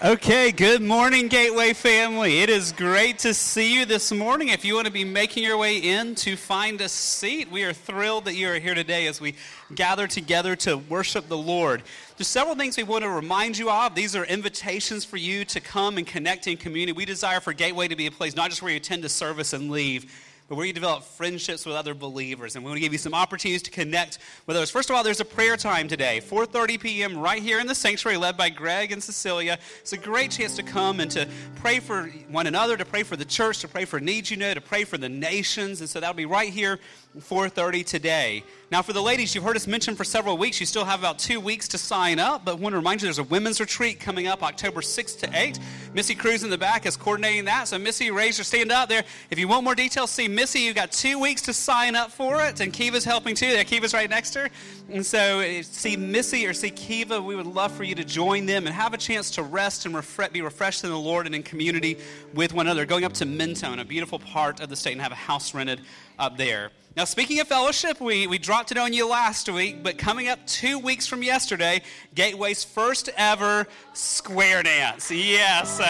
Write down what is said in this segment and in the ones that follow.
Okay, good morning, Gateway family. It is great to see you this morning. If you want to be making your way in to find a seat, we are thrilled that you are here today as we gather together to worship the Lord. There's several things we want to remind you of. These are invitations for you to come and connect in community. We desire for Gateway to be a place not just where you attend a service and leave but where you develop friendships with other believers. And we want to give you some opportunities to connect with others. First of all, there's a prayer time today, 4.30 p.m. right here in the sanctuary led by Greg and Cecilia. It's a great chance to come and to pray for one another, to pray for the church, to pray for needs you know, to pray for the nations. And so that'll be right here 4.30 today. Now, for the ladies, you've heard us mention for several weeks, you still have about two weeks to sign up, but I want to remind you there's a women's retreat coming up October 6th to 8. Missy Cruz in the back is coordinating that, so Missy, raise your stand up there. If you want more details, see Missy. You've got two weeks to sign up for it, and Kiva's helping too. Yeah, Kiva's right next to her. And so, eh, see Missy or see Kiva, we would love for you to join them and have a chance to rest and refre- be refreshed in the Lord and in community with one another. Going up to Mentone, a beautiful part of the state, and have a house rented up there. Now, speaking of fellowship, we, we dropped it on you last week, but coming up two weeks from yesterday, Gateway's first ever square dance. Yeah, so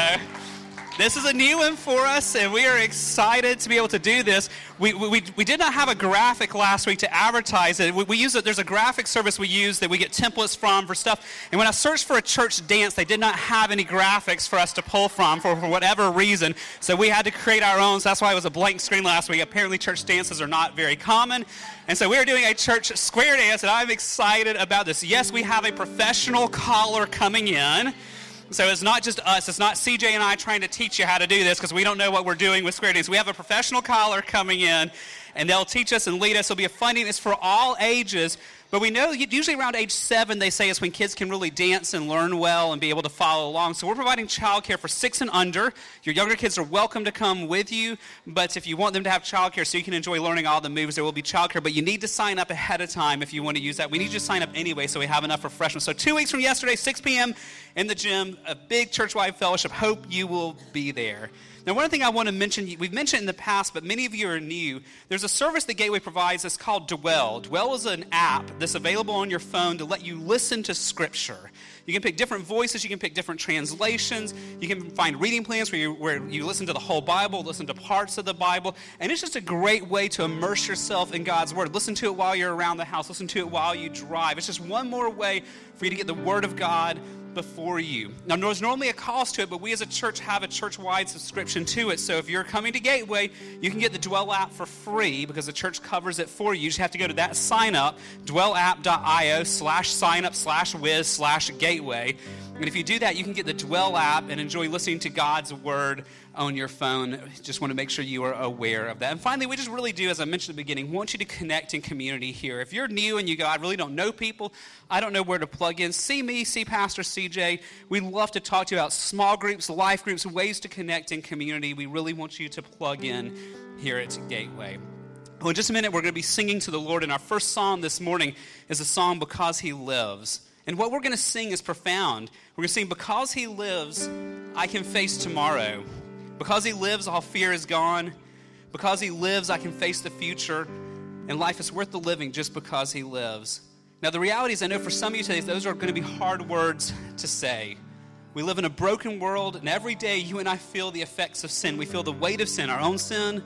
this is a new one for us, and we are excited to be able to do this. We, we, we did not have a graphic last week to advertise it. We, we use it. There's a graphic service we use that we get templates from for stuff. And when I searched for a church dance, they did not have any graphics for us to pull from for, for whatever reason. So we had to create our own. So that's why it was a blank screen last week. Apparently, church dances are not very common. And so we are doing a church square dance, and I'm excited about this. Yes, we have a professional caller coming in. So it's not just us. It's not CJ and I trying to teach you how to do this because we don't know what we're doing with square dance. We have a professional caller coming in, and they'll teach us and lead us. It'll be a funding. It's for all ages. But we know usually around age seven, they say is when kids can really dance and learn well and be able to follow along. So we're providing childcare for six and under. Your younger kids are welcome to come with you, but if you want them to have childcare so you can enjoy learning all the moves, there will be childcare. But you need to sign up ahead of time if you want to use that. We need you to sign up anyway so we have enough refreshments. So two weeks from yesterday, 6 p.m. in the gym, a big church-wide fellowship. Hope you will be there. Now, one thing I want to mention, we've mentioned in the past, but many of you are new. There's a service that Gateway provides that's called Dwell. Dwell is an app that's available on your phone to let you listen to Scripture. You can pick different voices, you can pick different translations, you can find reading plans where you, where you listen to the whole Bible, listen to parts of the Bible, and it's just a great way to immerse yourself in God's Word. Listen to it while you're around the house, listen to it while you drive. It's just one more way for you to get the Word of God before you. Now, there's normally a cost to it, but we as a church have a church wide subscription to it. So if you're coming to Gateway, you can get the Dwell app for free because the church covers it for you. You just have to go to that sign up, dwellapp.io slash sign up slash whiz slash gateway. And if you do that, you can get the Dwell app and enjoy listening to God's word on your phone. Just want to make sure you are aware of that. And finally, we just really do, as I mentioned at the beginning, want you to connect in community here. If you're new and you go, I really don't know people, I don't know where to plug in, see me, see Pastor CJ. We love to talk to you about small groups, life groups, ways to connect in community. We really want you to plug in here at Gateway. Well, in just a minute, we're going to be singing to the Lord, and our first song this morning is a song, Because He Lives. And what we're going to sing is profound. We're going to sing, Because He lives, I can face tomorrow. Because He lives, all fear is gone. Because He lives, I can face the future. And life is worth the living just because He lives. Now, the reality is, I know for some of you today, those are going to be hard words to say. We live in a broken world, and every day you and I feel the effects of sin. We feel the weight of sin, our own sin,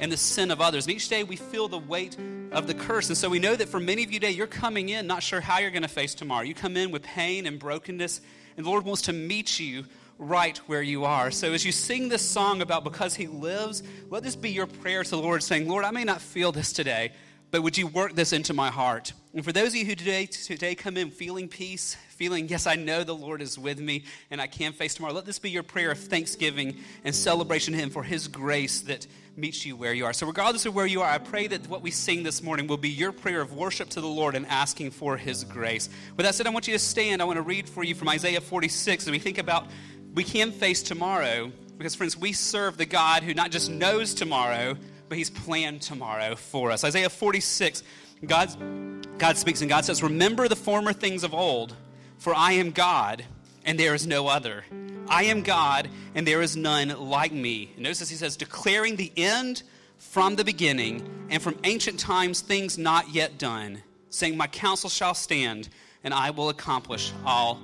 and the sin of others. And each day we feel the weight of the curse. And so we know that for many of you today, you're coming in not sure how you're going to face tomorrow. You come in with pain and brokenness, and the Lord wants to meet you right where you are. So as you sing this song about because He lives, let this be your prayer to the Lord, saying, Lord, I may not feel this today, but would you work this into my heart? And for those of you who today, today come in feeling peace, feeling, yes, I know the Lord is with me and I can face tomorrow, let this be your prayer of thanksgiving and celebration to Him for His grace that meets you where you are. So, regardless of where you are, I pray that what we sing this morning will be your prayer of worship to the Lord and asking for His grace. With that said, I want you to stand. I want to read for you from Isaiah 46 as we think about we can face tomorrow because, friends, we serve the God who not just knows tomorrow, but He's planned tomorrow for us. Isaiah 46, God, God speaks and God says, Remember the former things of old, for I am God and there is no other. I am God, and there is none like me. Notice this, he says, declaring the end from the beginning, and from ancient times things not yet done, saying, My counsel shall stand, and I will accomplish all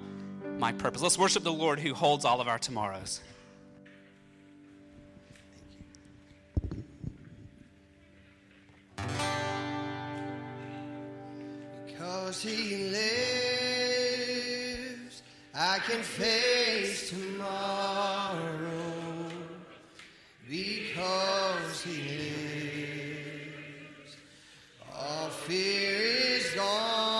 my purpose. Let's worship the Lord who holds all of our tomorrows. Because he lives, I can face tomorrow. Because he lives, all fear is gone.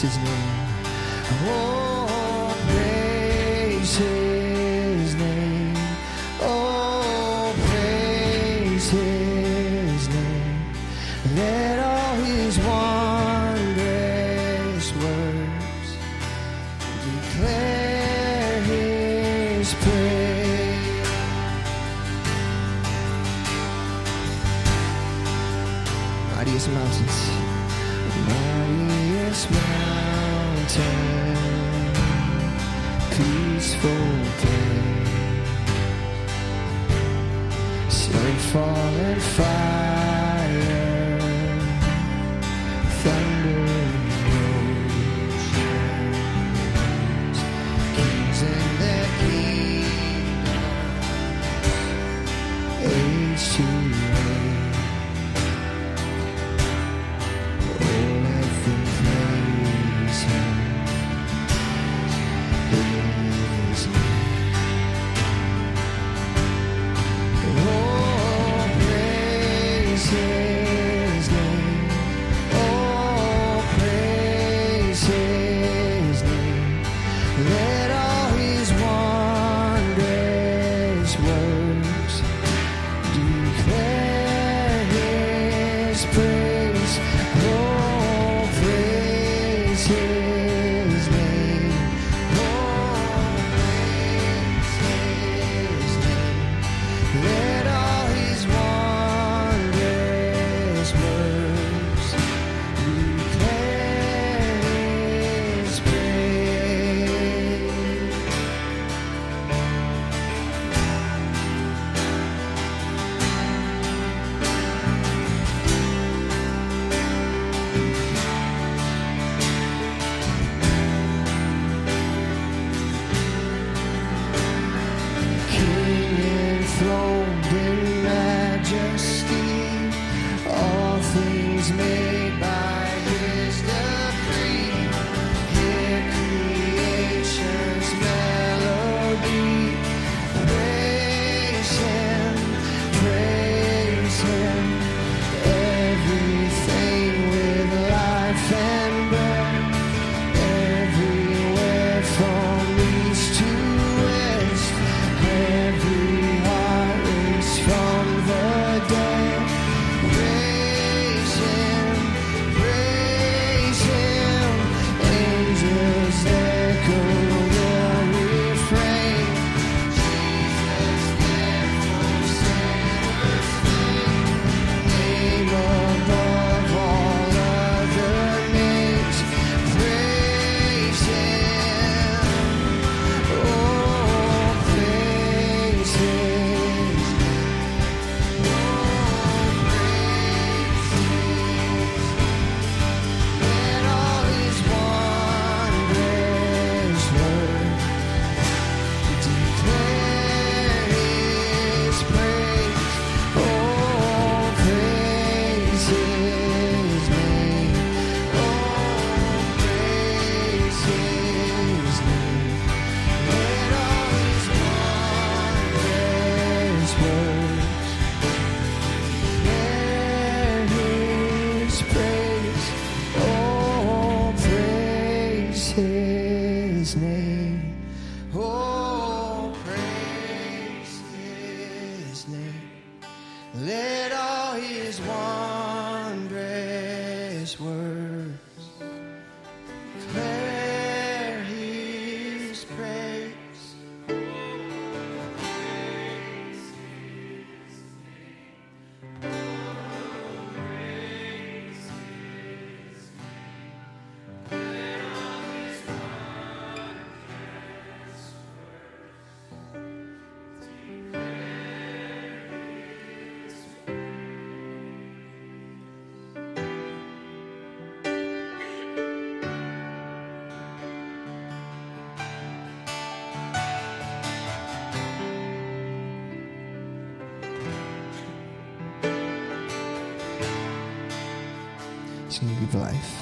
His name. Oh, Give life.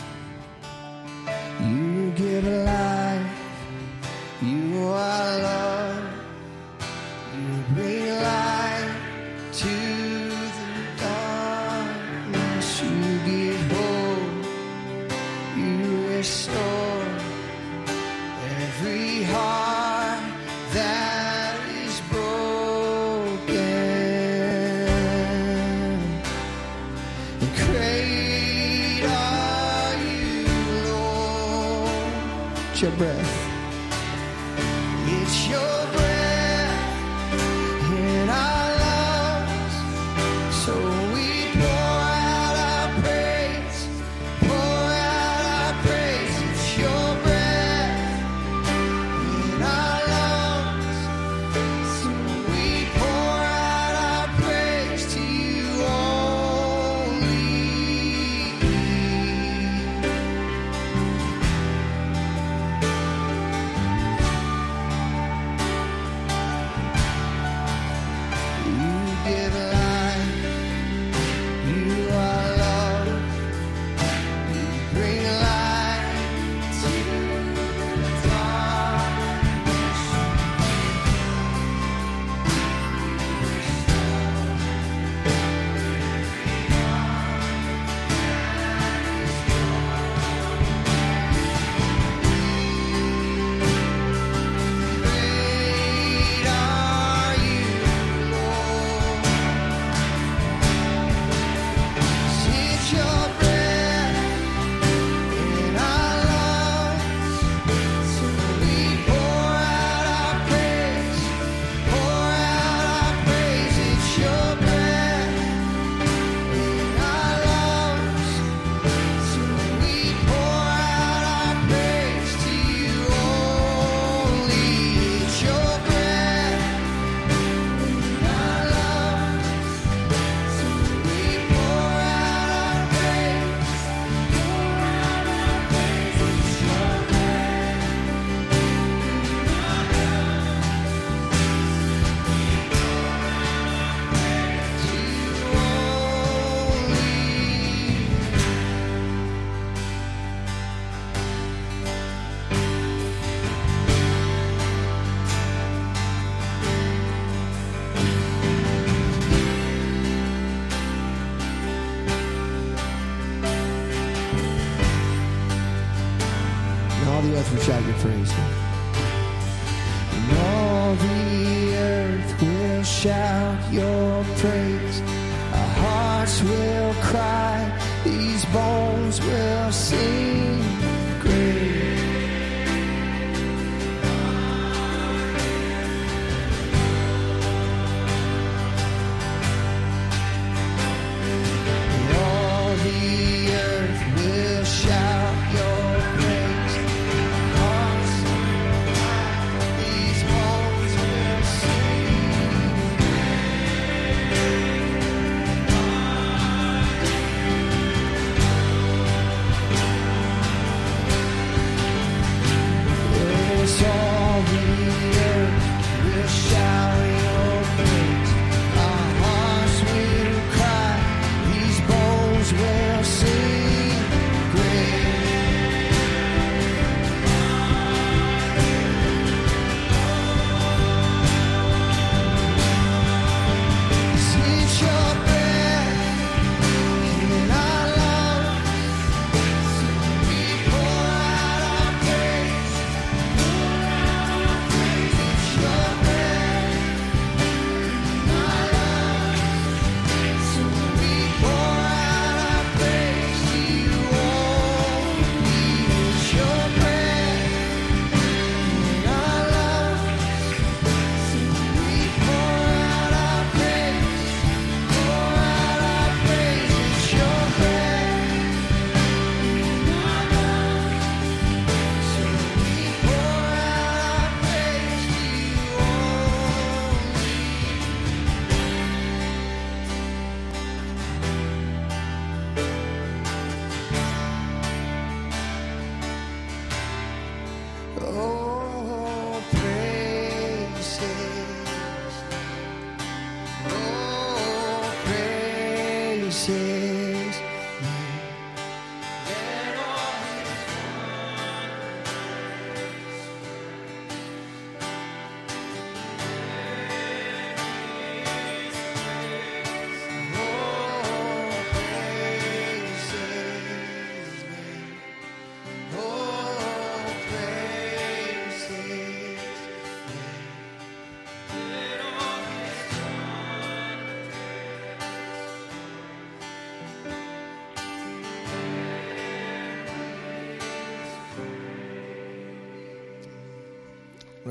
Your breath.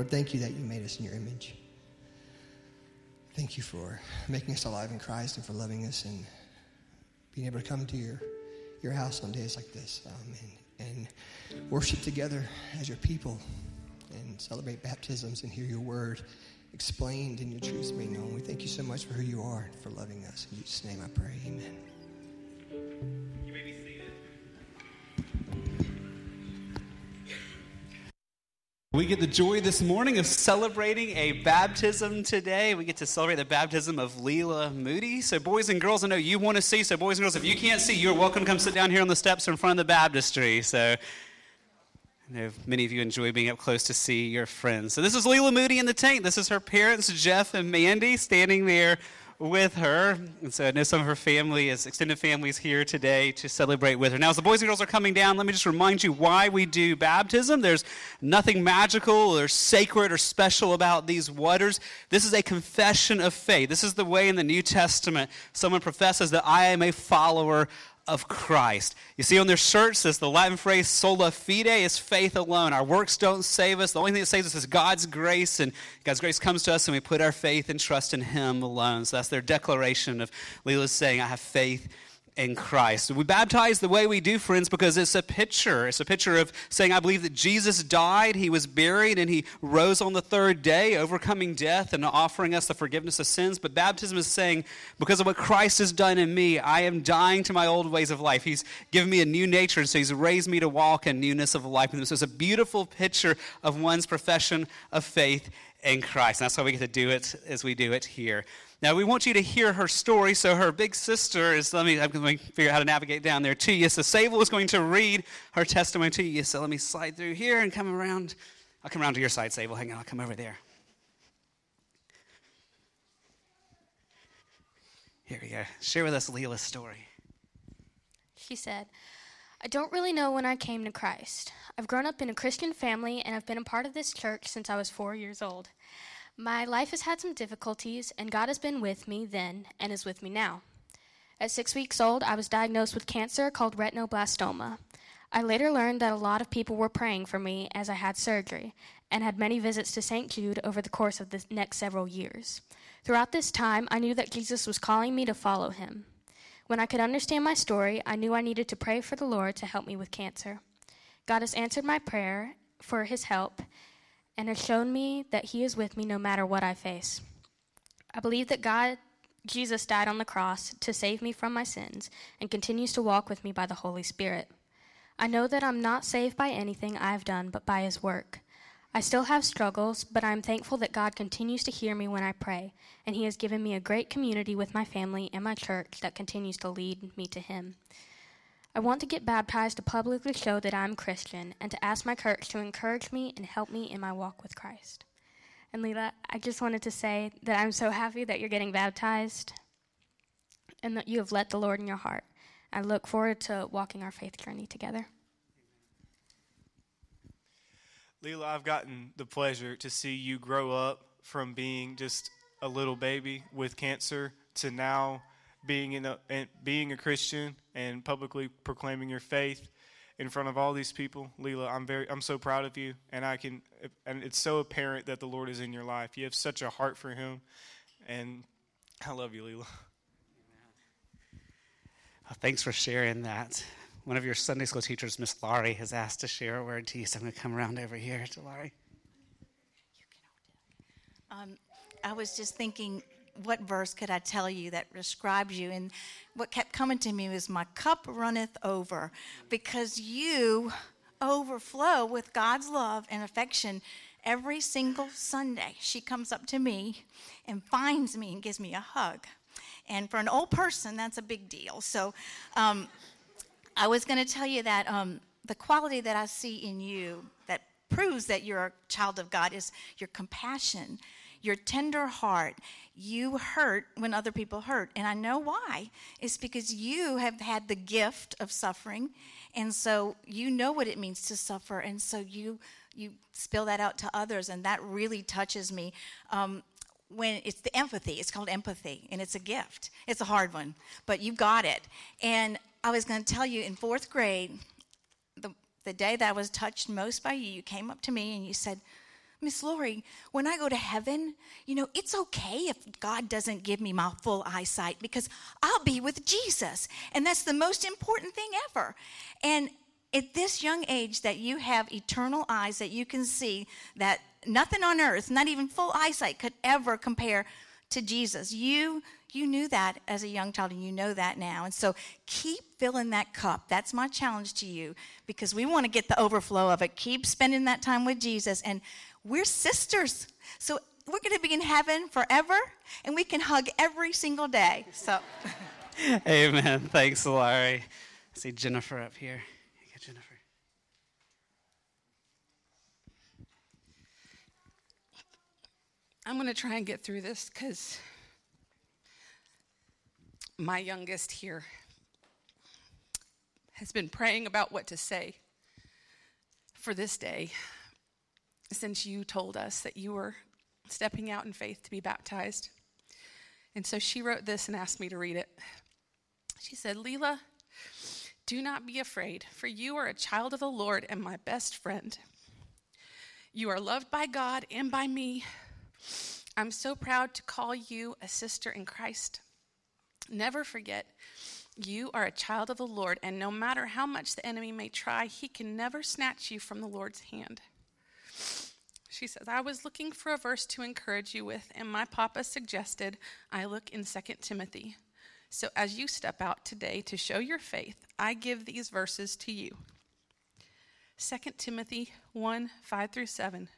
Lord, thank you that you made us in your image. Thank you for making us alive in Christ and for loving us and being able to come to your, your house on days like this um, and, and worship together as your people and celebrate baptisms and hear your word explained and your truths made known. We thank you so much for who you are and for loving us. In Jesus' name I pray. Amen. We get the joy this morning of celebrating a baptism today. We get to celebrate the baptism of Leela Moody. So, boys and girls, I know you want to see. So, boys and girls, if you can't see, you're welcome to come sit down here on the steps in front of the baptistry. So, I know many of you enjoy being up close to see your friends. So, this is Leela Moody in the tank. This is her parents, Jeff and Mandy, standing there with her. And so I know some of her family, is extended families here today to celebrate with her. Now, as the boys and girls are coming down, let me just remind you why we do baptism. There's nothing magical or sacred or special about these waters. This is a confession of faith. This is the way in the New Testament someone professes that I am a follower of Christ. You see on their shirts, this the Latin phrase sola fide is faith alone. Our works don't save us. The only thing that saves us is God's grace, and God's grace comes to us and we put our faith and trust in Him alone. So that's their declaration of Leela's saying, I have faith in Christ. We baptize the way we do, friends, because it's a picture. It's a picture of saying, I believe that Jesus died, he was buried, and he rose on the third day, overcoming death and offering us the forgiveness of sins. But baptism is saying, because of what Christ has done in me, I am dying to my old ways of life. He's given me a new nature, and so he's raised me to walk in newness of life. And this is a beautiful picture of one's profession of faith in Christ. And that's why we get to do it as we do it here. Now, we want you to hear her story. So, her big sister is, let me, I'm going to figure out how to navigate down there to you. So, Sable is going to read her testimony to you. So, let me slide through here and come around. I'll come around to your side, Sable. Hang on, I'll come over there. Here we go. Share with us Leela's story. She said, I don't really know when I came to Christ. I've grown up in a Christian family and I've been a part of this church since I was four years old. My life has had some difficulties, and God has been with me then and is with me now. At six weeks old, I was diagnosed with cancer called retinoblastoma. I later learned that a lot of people were praying for me as I had surgery and had many visits to St. Jude over the course of the next several years. Throughout this time, I knew that Jesus was calling me to follow him. When I could understand my story, I knew I needed to pray for the Lord to help me with cancer. God has answered my prayer for his help and has shown me that he is with me no matter what I face. I believe that God, Jesus, died on the cross to save me from my sins and continues to walk with me by the Holy Spirit. I know that I'm not saved by anything I've done, but by his work. I still have struggles, but I'm thankful that God continues to hear me when I pray, and He has given me a great community with my family and my church that continues to lead me to Him. I want to get baptized to publicly show that I'm Christian and to ask my church to encourage me and help me in my walk with Christ. And Leela, I just wanted to say that I'm so happy that you're getting baptized and that you have let the Lord in your heart. I look forward to walking our faith journey together. Leela, I've gotten the pleasure to see you grow up from being just a little baby with cancer to now being in a, and being a Christian and publicly proclaiming your faith in front of all these people. Leela, I'm very I'm so proud of you and I can and it's so apparent that the Lord is in your life. You have such a heart for him and I love you, Leela. Well, thanks for sharing that. One of your Sunday school teachers, Miss Laurie, has asked to share a word to you, so I'm going to come around over here to Laurie. Um, I was just thinking, what verse could I tell you that describes you? And what kept coming to me was, My cup runneth over, because you overflow with God's love and affection every single Sunday. She comes up to me and finds me and gives me a hug. And for an old person, that's a big deal. So um, I was going to tell you that um, the quality that I see in you that proves that you're a child of God is your compassion, your tender heart. You hurt when other people hurt. And I know why. It's because you have had the gift of suffering. And so you know what it means to suffer. And so you you spill that out to others, and that really touches me. Um, when it's the empathy, it's called empathy, and it's a gift. It's a hard one, but you got it. And I was going to tell you in fourth grade, the, the day that I was touched most by you, you came up to me and you said, Miss Laurie, when I go to heaven, you know, it's okay if God doesn't give me my full eyesight because I'll be with Jesus. And that's the most important thing ever. And at this young age, that you have eternal eyes that you can see that nothing on earth, not even full eyesight, could ever compare to Jesus. You you knew that as a young child and you know that now. And so keep filling that cup. That's my challenge to you because we want to get the overflow of it. Keep spending that time with Jesus and we're sisters. So we're going to be in heaven forever and we can hug every single day. So Amen. Thanks, Laurie. I see Jennifer up here. You get Jennifer. I'm going to try and get through this because my youngest here has been praying about what to say for this day since you told us that you were stepping out in faith to be baptized. And so she wrote this and asked me to read it. She said, Leela, do not be afraid, for you are a child of the Lord and my best friend. You are loved by God and by me. I'm so proud to call you a sister in Christ. Never forget, you are a child of the Lord, and no matter how much the enemy may try, he can never snatch you from the Lord's hand. She says, I was looking for a verse to encourage you with, and my papa suggested I look in 2 Timothy. So as you step out today to show your faith, I give these verses to you. 2 Timothy 1 5 through 7.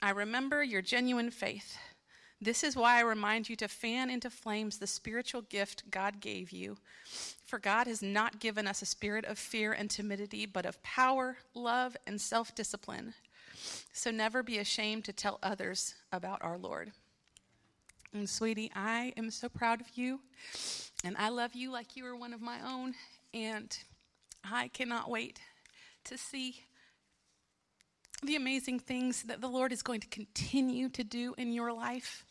I remember your genuine faith. This is why I remind you to fan into flames the spiritual gift God gave you. For God has not given us a spirit of fear and timidity, but of power, love, and self discipline. So never be ashamed to tell others about our Lord. And, sweetie, I am so proud of you, and I love you like you are one of my own, and I cannot wait to see the amazing things that the Lord is going to continue to do in your life.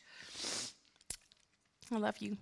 I love you.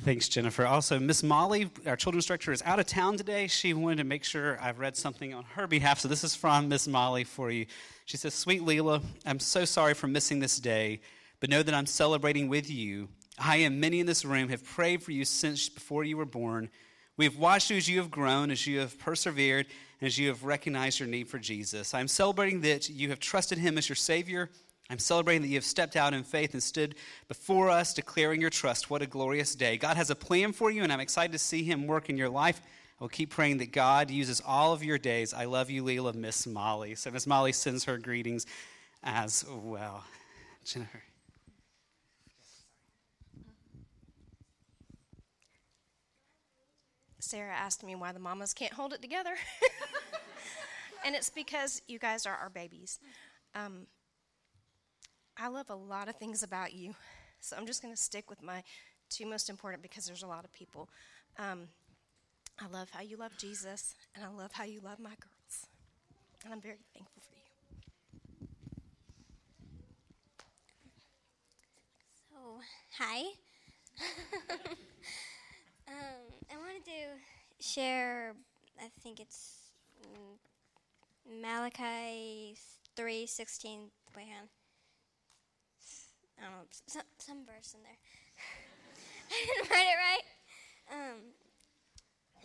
Thanks, Jennifer. Also, Miss Molly, our children's director, is out of town today. She wanted to make sure I've read something on her behalf. So, this is from Miss Molly for you. She says, Sweet Leela, I'm so sorry for missing this day, but know that I'm celebrating with you. I and many in this room have prayed for you since before you were born. We have watched you as you have grown, as you have persevered, and as you have recognized your need for Jesus. I'm celebrating that you have trusted him as your Savior I'm celebrating that you have stepped out in faith and stood before us, declaring your trust. What a glorious day. God has a plan for you, and I'm excited to see Him work in your life. I will keep praying that God uses all of your days. I love you, Leela, Miss Molly. So, Miss Molly sends her greetings as well. Jennifer. Sarah asked me why the mamas can't hold it together. and it's because you guys are our babies. Um, I love a lot of things about you. So I'm just going to stick with my two most important because there's a lot of people. Um, I love how you love Jesus, and I love how you love my girls. And I'm very thankful for you. So, hi. um, I wanted to share, I think it's Malachi 3.16. Wait, on. Don't know, some, some verse in there. I didn't write it right. Um,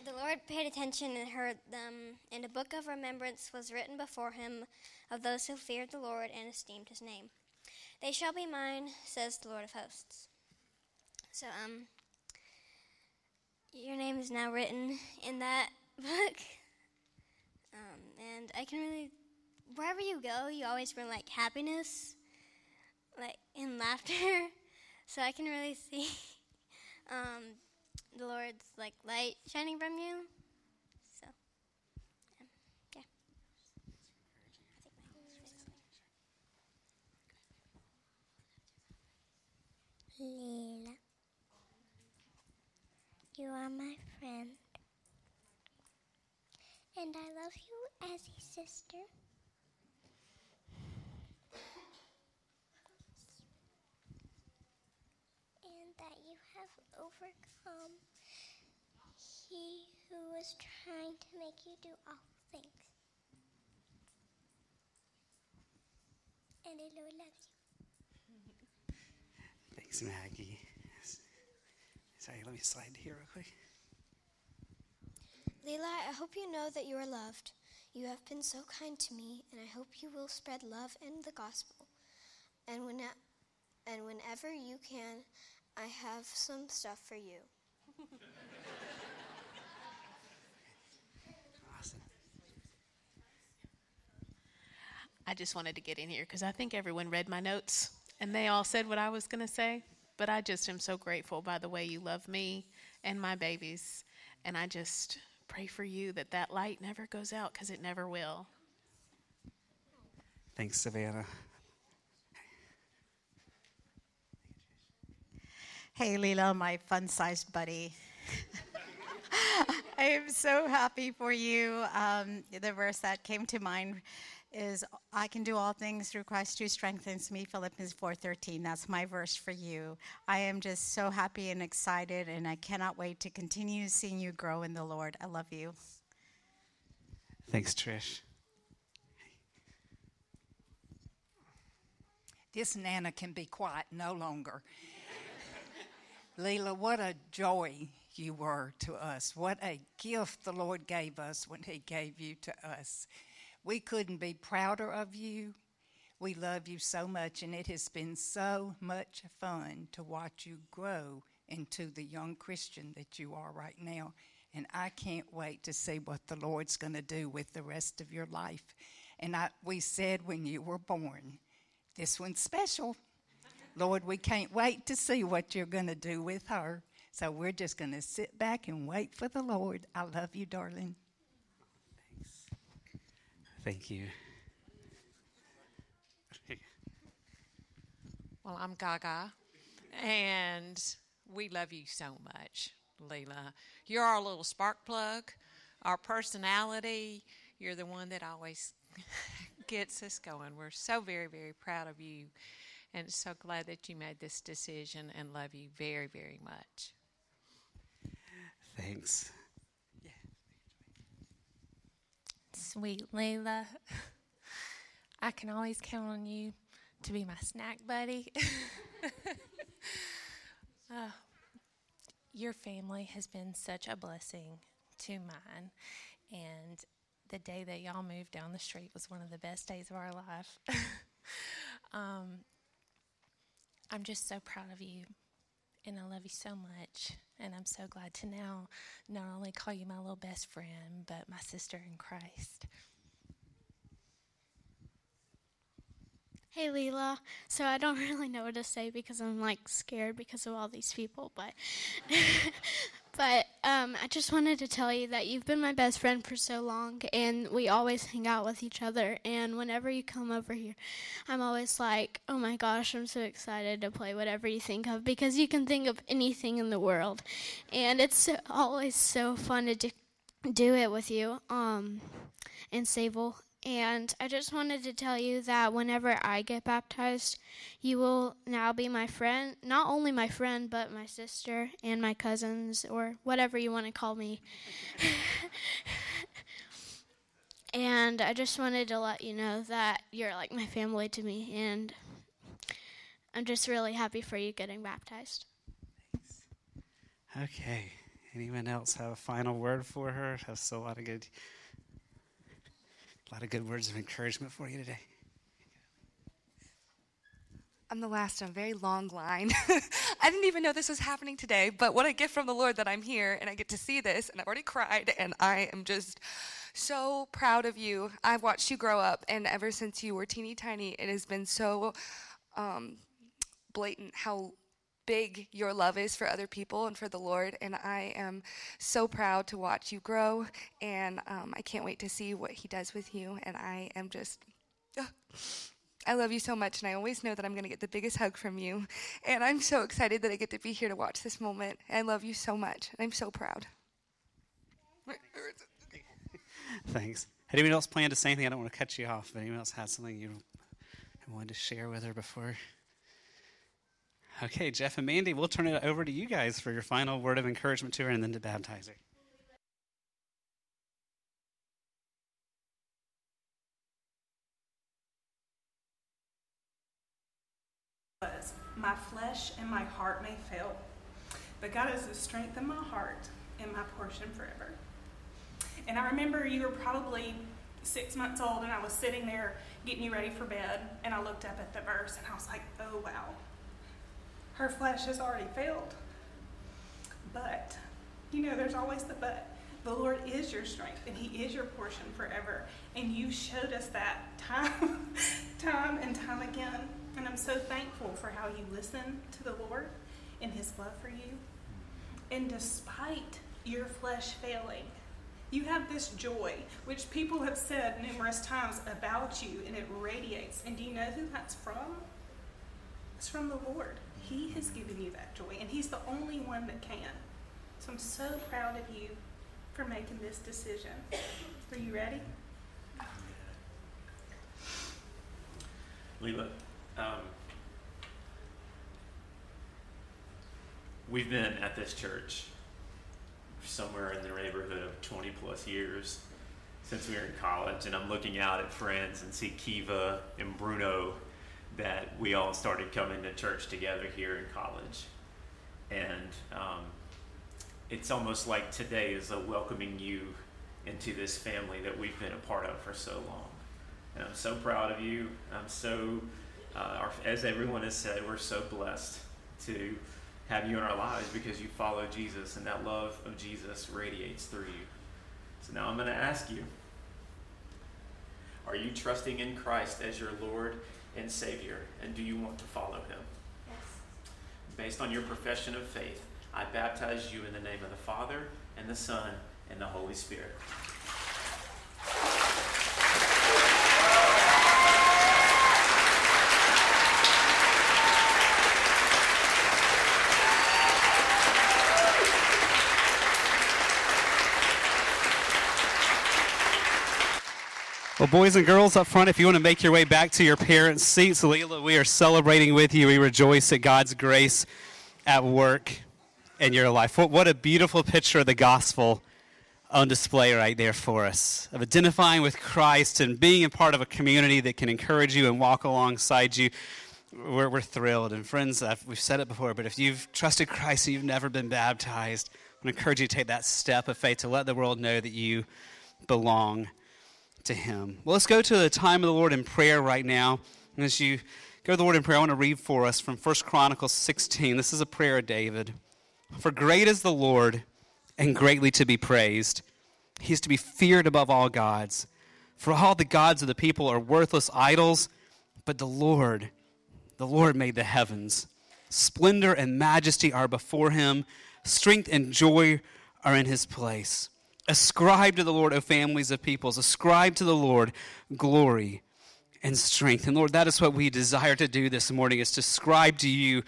the Lord paid attention and heard them, and a book of remembrance was written before him of those who feared the Lord and esteemed his name. They shall be mine, says the Lord of hosts. So, um, your name is now written in that book. Um, and I can really, wherever you go, you always bring like happiness in laughter, so I can really see um, the Lord's like light shining from you. So, yeah. Leela, you are my friend, and I love you as a sister. that you have overcome he who is trying to make you do all things. and the Lord loves you. Thanks, Maggie. Sorry, let me slide here real quick. Leela, I hope you know that you are loved. You have been so kind to me, and I hope you will spread love and the gospel. And when and whenever you can, I have some stuff for you. Awesome. I just wanted to get in here because I think everyone read my notes and they all said what I was going to say. But I just am so grateful by the way you love me and my babies. And I just pray for you that that light never goes out because it never will. Thanks, Savannah. Hey, Leela, my fun sized buddy. I am so happy for you. Um, the verse that came to mind is I can do all things through Christ who strengthens me, Philippians 4:13. That's my verse for you. I am just so happy and excited and I cannot wait to continue seeing you grow in the Lord. I love you. Thanks, Trish. This Nana can be quiet no longer. Leela, what a joy you were to us. What a gift the Lord gave us when He gave you to us. We couldn't be prouder of you. We love you so much, and it has been so much fun to watch you grow into the young Christian that you are right now. And I can't wait to see what the Lord's going to do with the rest of your life. And I, we said when you were born, this one's special. Lord, we can't wait to see what you're going to do with her. So we're just going to sit back and wait for the Lord. I love you, darling. Thanks. Thank you. Well, I'm Gaga, and we love you so much, Leela. You're our little spark plug, our personality. You're the one that always gets us going. We're so very, very proud of you, and so glad that you made this decision and love you very, very much. Thanks. Sweet Layla, I can always count on you to be my snack buddy. uh, your family has been such a blessing to mine, and the day that y'all moved down the street was one of the best days of our life. um, I'm just so proud of you, and I love you so much. And I'm so glad to now not only call you my little best friend, but my sister in Christ. Hey Leela. So I don't really know what to say because I'm like scared because of all these people, but but um, I just wanted to tell you that you've been my best friend for so long, and we always hang out with each other. And whenever you come over here, I'm always like, oh my gosh, I'm so excited to play whatever you think of because you can think of anything in the world, and it's always so fun to do, do it with you. Um, and Sable and I just wanted to tell you that whenever I get baptized, you will now be my friend, not only my friend, but my sister and my cousins, or whatever you want to call me. and I just wanted to let you know that you're like my family to me, and I'm just really happy for you getting baptized. Thanks. Okay. Anyone else have a final word for her? That's a lot of good a lot of good words of encouragement for you today. I'm the last in a very long line. I didn't even know this was happening today, but what a gift from the Lord that I'm here and I get to see this, and I've already cried, and I am just so proud of you. I've watched you grow up, and ever since you were teeny tiny, it has been so um, blatant how big your love is for other people and for the Lord. And I am so proud to watch you grow. And um, I can't wait to see what He does with you. And I am just. Uh, I love you so much, and I always know that I'm going to get the biggest hug from you. And I'm so excited that I get to be here to watch this moment. I love you so much, and I'm so proud. Thanks. Had anyone else planned to say anything? I don't want to cut you off, but anyone else had something you wanted to share with her before? Okay, Jeff and Mandy, we'll turn it over to you guys for your final word of encouragement to her and then to baptize her. my flesh and my heart may fail, but God is the strength of my heart and my portion forever. And I remember you were probably six months old, and I was sitting there getting you ready for bed, and I looked up at the verse, and I was like, oh wow, her flesh has already failed. But, you know, there's always the but. The Lord is your strength, and He is your portion forever. And you showed us that time, time and time again. And I'm so thankful for how you listen to the Lord and His love for you. And despite your flesh failing, you have this joy, which people have said numerous times about you, and it radiates. And do you know who that's from? It's from the Lord. He has given you that joy, and He's the only one that can. So I'm so proud of you for making this decision. Are you ready? Leela, um, we've been at this church somewhere in the neighborhood of 20 plus years since we were in college, and I'm looking out at friends and see Kiva and Bruno that we all started coming to church together here in college. And um, it's almost like today is a welcoming you into this family that we've been a part of for so long. And I'm so proud of you. I'm so, uh, our, as everyone has said, we're so blessed to have you in our lives because you follow Jesus and that love of Jesus radiates through you. So now I'm going to ask you Are you trusting in Christ as your Lord and Savior? And do you want to follow him? Yes. Based on your profession of faith, I baptize you in the name of the Father, and the Son, and the Holy Spirit. Well, boys and girls up front, if you want to make your way back to your parents' seats, Leela, we are celebrating with you. We rejoice at God's grace at work in your life. What, what a beautiful picture of the gospel on display right there for us of identifying with Christ and being a part of a community that can encourage you and walk alongside you. We're, we're thrilled. And friends, I've, we've said it before, but if you've trusted Christ and you've never been baptized, I encourage you to take that step of faith to let the world know that you belong to Him. Well, let's go to the time of the Lord in prayer right now. And as you go to the Lord in prayer, I want to read for us from 1 Chronicles 16. This is a prayer of David. For great is the Lord and greatly to be praised. He is to be feared above all gods. For all the gods of the people are worthless idols, but the Lord, the Lord made the heavens. Splendor and majesty are before him, strength and joy are in his place. Ascribe to the Lord, O families of peoples. Ascribe to the Lord glory and strength. And Lord, that is what we desire to do this morning is to ascribe to you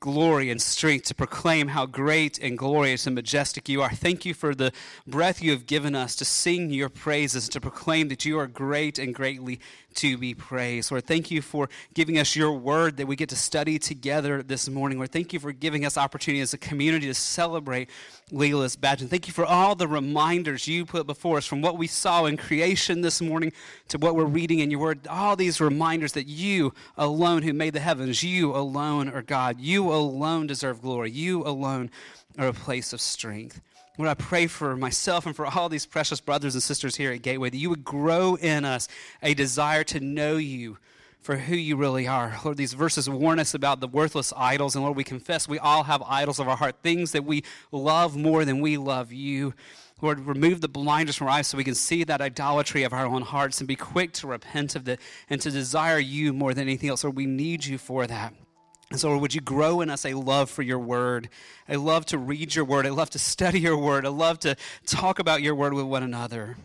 glory and strength to proclaim how great and glorious and majestic you are. Thank you for the breath you have given us to sing your praises, to proclaim that you are great and greatly to be praised. Lord, thank you for giving us your word that we get to study together this morning. Lord, thank you for giving us opportunity as a community to celebrate Leela's baptism. Thank you for all the reminders you put before us from what we saw in creation this morning to what we're reading in your word. All these reminders that you alone who made the heavens, you alone are God. You alone deserve glory. You alone are a place of strength. Lord, I pray for myself and for all these precious brothers and sisters here at Gateway that you would grow in us a desire to know you for who you really are. Lord, these verses warn us about the worthless idols. And Lord, we confess we all have idols of our heart, things that we love more than we love you. Lord, remove the blinders from our eyes so we can see that idolatry of our own hearts and be quick to repent of it and to desire you more than anything else. Lord, we need you for that. And so, Lord, would you grow in us a love for your word, a love to read your word, a love to study your word, a love to talk about your word with one another.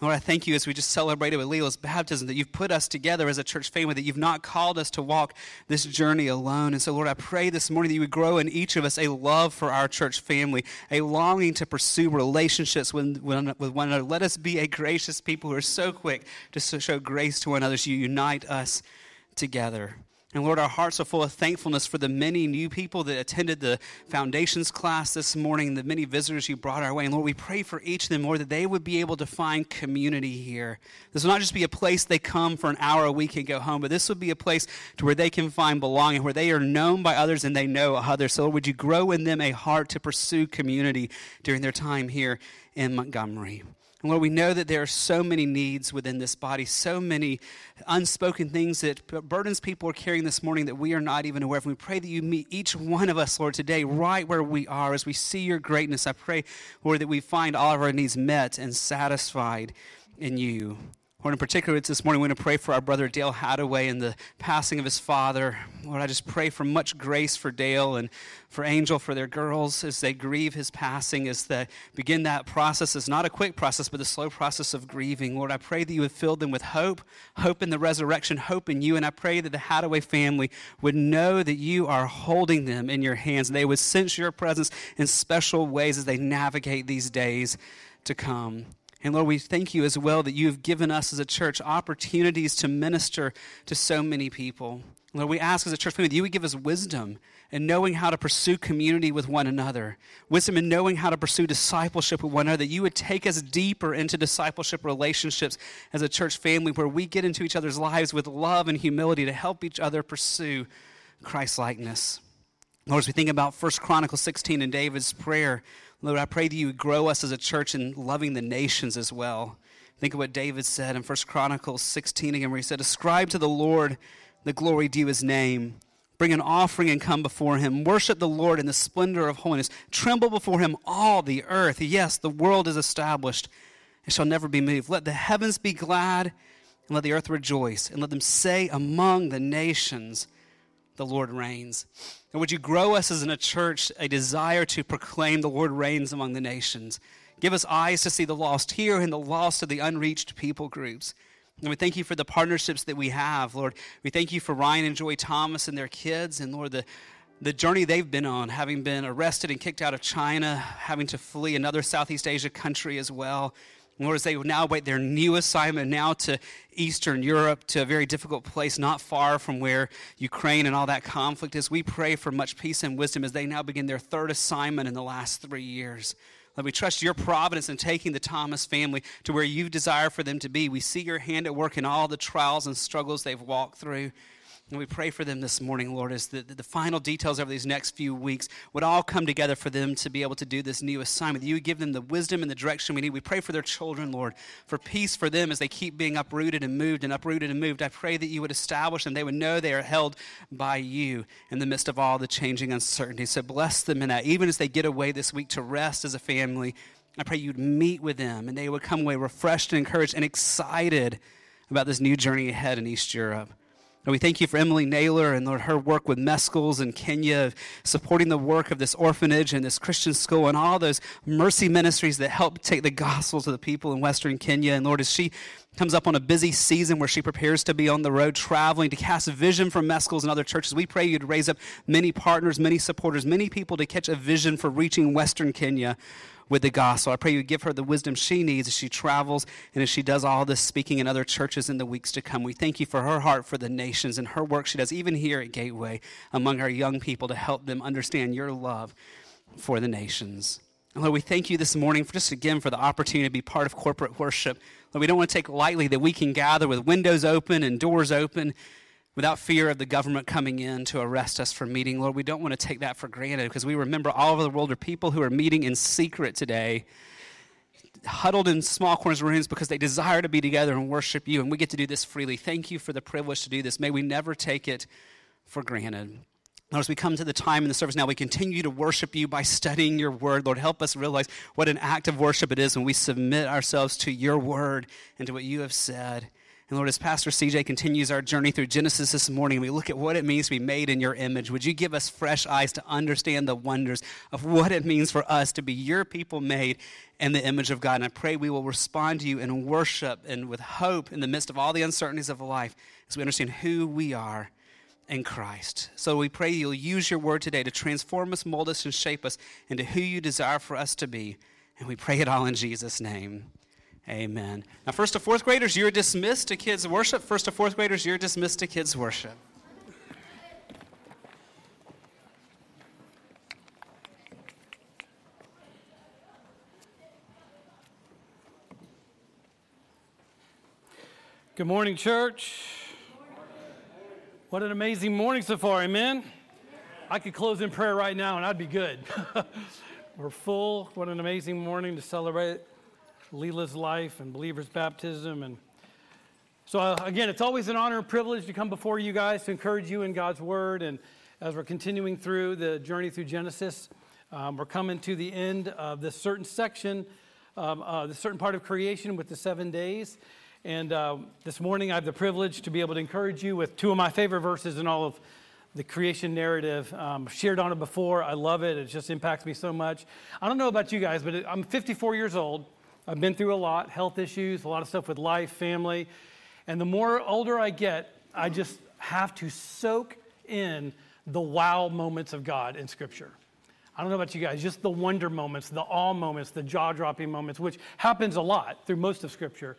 And Lord, I thank you as we just celebrated with Leela's baptism that you've put us together as a church family, that you've not called us to walk this journey alone. And so, Lord, I pray this morning that you would grow in each of us a love for our church family, a longing to pursue relationships with, one another. Let us be a gracious people who are so quick to show grace to one another as you unite us together. And Lord, our hearts are full of thankfulness for the many new people that attended the foundations class this morning, the many visitors you brought our way. And Lord, we pray for each of them, Lord, that they would be able to find community here. This will not just be a place they come for an hour a week and go home, but this would be a place to where they can find belonging, where they are known by others and they know others. So Lord, would you grow in them a heart to pursue community during their time here in Montgomery? And Lord, we know that there are so many needs within this body, so many unspoken things that burdens people are carrying this morning that we are not even aware of. And we pray that you meet each one of us, Lord, today, right where we are. As we see your greatness, I pray, Lord, that we find all of our needs met and satisfied in you. Lord, in particular, it's this morning we're going to pray for our brother Dale Hadaway and the passing of his father. Lord, I just pray for much grace for Dale and for Angel, for their girls as they grieve his passing, as they begin that process. It's not a quick process, but a slow process of grieving. Lord, I pray that you would fill them with hope, hope in the resurrection, hope in you. And I pray that the Hadaway family would know that you are holding them in your hands. They would sense your presence in special ways as they navigate these days to come. And Lord, we thank you as well that you have given us as a church opportunities to minister to so many people. Lord, we ask as a church family that you would give us wisdom in knowing how to pursue community with one another, wisdom in knowing how to pursue discipleship with one another, that you would take us deeper into discipleship relationships as a church family where we get into each other's lives with love and humility to help each other pursue Christ likeness. Lord, as we think about 1 Chronicles 16 and David's prayer, Lord, I pray that you would grow us as a church in loving the nations as well. Think of what David said in 1 Chronicles 16 again, where he said, Ascribe to the Lord the glory due his name. Bring an offering and come before him. Worship the Lord in the splendor of holiness. Tremble before him, all the earth. Yes, the world is established and shall never be moved. Let the heavens be glad and let the earth rejoice. And let them say among the nations, the Lord reigns. And would you grow us as in a church a desire to proclaim the Lord reigns among the nations? Give us eyes to see the lost here and the lost of the unreached people groups. And we thank you for the partnerships that we have, Lord. We thank you for Ryan and Joy Thomas and their kids, and Lord, the, the journey they've been on, having been arrested and kicked out of China, having to flee another Southeast Asia country as well. Lord, as they now wait their new assignment now to Eastern Europe, to a very difficult place not far from where Ukraine and all that conflict is, we pray for much peace and wisdom as they now begin their third assignment in the last three years. Let we trust your providence in taking the Thomas family to where you desire for them to be. We see your hand at work in all the trials and struggles they've walked through. And we pray for them this morning, Lord, as the, the final details over these next few weeks would all come together for them to be able to do this new assignment. You give them the wisdom and the direction we need. We pray for their children, Lord, for peace for them as they keep being uprooted and moved and uprooted and moved. I pray that you would establish them. They would know they are held by you in the midst of all the changing uncertainty. So bless them in that. Even as they get away this week to rest as a family, I pray you'd meet with them and they would come away refreshed and encouraged and excited about this new journey ahead in East Europe. Lord, we thank you for Emily Naylor and Lord, her work with Mescals in Kenya, supporting the work of this orphanage and this Christian school and all those mercy ministries that help take the gospel to the people in Western Kenya. And Lord, as she comes up on a busy season where she prepares to be on the road traveling to cast vision for Mescals and other churches, we pray you'd raise up many partners, many supporters, many people to catch a vision for reaching Western Kenya with the gospel. I pray you give her the wisdom she needs as she travels and as she does all this speaking in other churches in the weeks to come. We thank you for her heart for the nations and her work she does, even here at Gateway, among our young people to help them understand your love for the nations. And Lord, we thank you this morning for just again for the opportunity to be part of corporate worship. Lord, we don't want to take lightly that we can gather with windows open and doors open without fear of the government coming in to arrest us for meeting. Lord, we don't want to take that for granted because we remember all over the world are people who are meeting in secret today, huddled in small corners of rooms because they desire to be together and worship you, and we get to do this freely. Thank you for the privilege to do this. May we never take it for granted. Lord, as we come to the time in the service now, we continue to worship you by studying your word. Lord, help us realize what an act of worship it is when we submit ourselves to your word and to what you have said. And Lord, as Pastor CJ continues our journey through Genesis this morning, we look at what it means to be made in your image. Would you give us fresh eyes to understand the wonders of what it means for us to be your people made in the image of God? And I pray we will respond to you in worship and with hope in the midst of all the uncertainties of life as we understand who we are in Christ. So we pray you'll use your word today to transform us, mold us, and shape us into who you desire for us to be. And we pray it all in Jesus' name. Amen. Now, first to fourth graders, you're dismissed to kids' worship. First to fourth graders, you're dismissed to kids' worship. Good morning, church. What an amazing morning so far, amen? I could close in prayer right now and I'd be good. We're full. What an amazing morning to celebrate Leela's life and believer's baptism. And so, uh, again, it's always an honor and privilege to come before you guys to encourage you in God's Word. And as we're continuing through the journey through Genesis, um, we're coming to the end of this certain section, um, uh, the certain part of creation with the seven days. And uh, this morning, I have the privilege to be able to encourage you with two of my favorite verses in all of the creation narrative. Um, shared on it before. I love it. It just impacts me so much. I don't know about you guys, but I'm 54 years old. I've been through a lot health issues, a lot of stuff with life, family. And the more older I get, I just have to soak in the wow moments of God in Scripture. I don't know about you guys, just the wonder moments, the awe moments, the jaw dropping moments, which happens a lot through most of Scripture.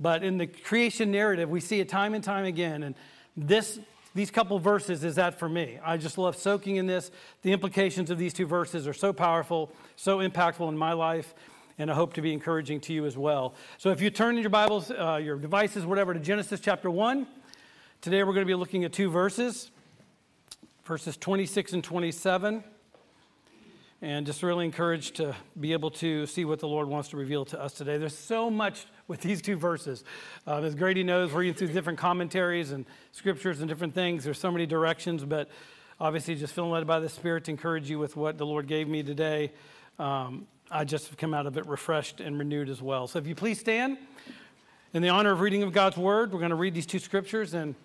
But in the creation narrative, we see it time and time again. And this, these couple verses is that for me. I just love soaking in this. The implications of these two verses are so powerful, so impactful in my life and I hope to be encouraging to you as well. So if you turn in your Bibles, uh, your devices, whatever, to Genesis chapter 1, today we're going to be looking at two verses, verses 26 and 27. And just really encouraged to be able to see what the Lord wants to reveal to us today. There's so much with these two verses. Uh, as Grady knows, reading through different commentaries and scriptures and different things, there's so many directions, but obviously just feeling led by the Spirit to encourage you with what the Lord gave me today. Um, I just have come out of it refreshed and renewed as well. So if you please stand in the honor of reading of God's word, we're going to read these two scriptures and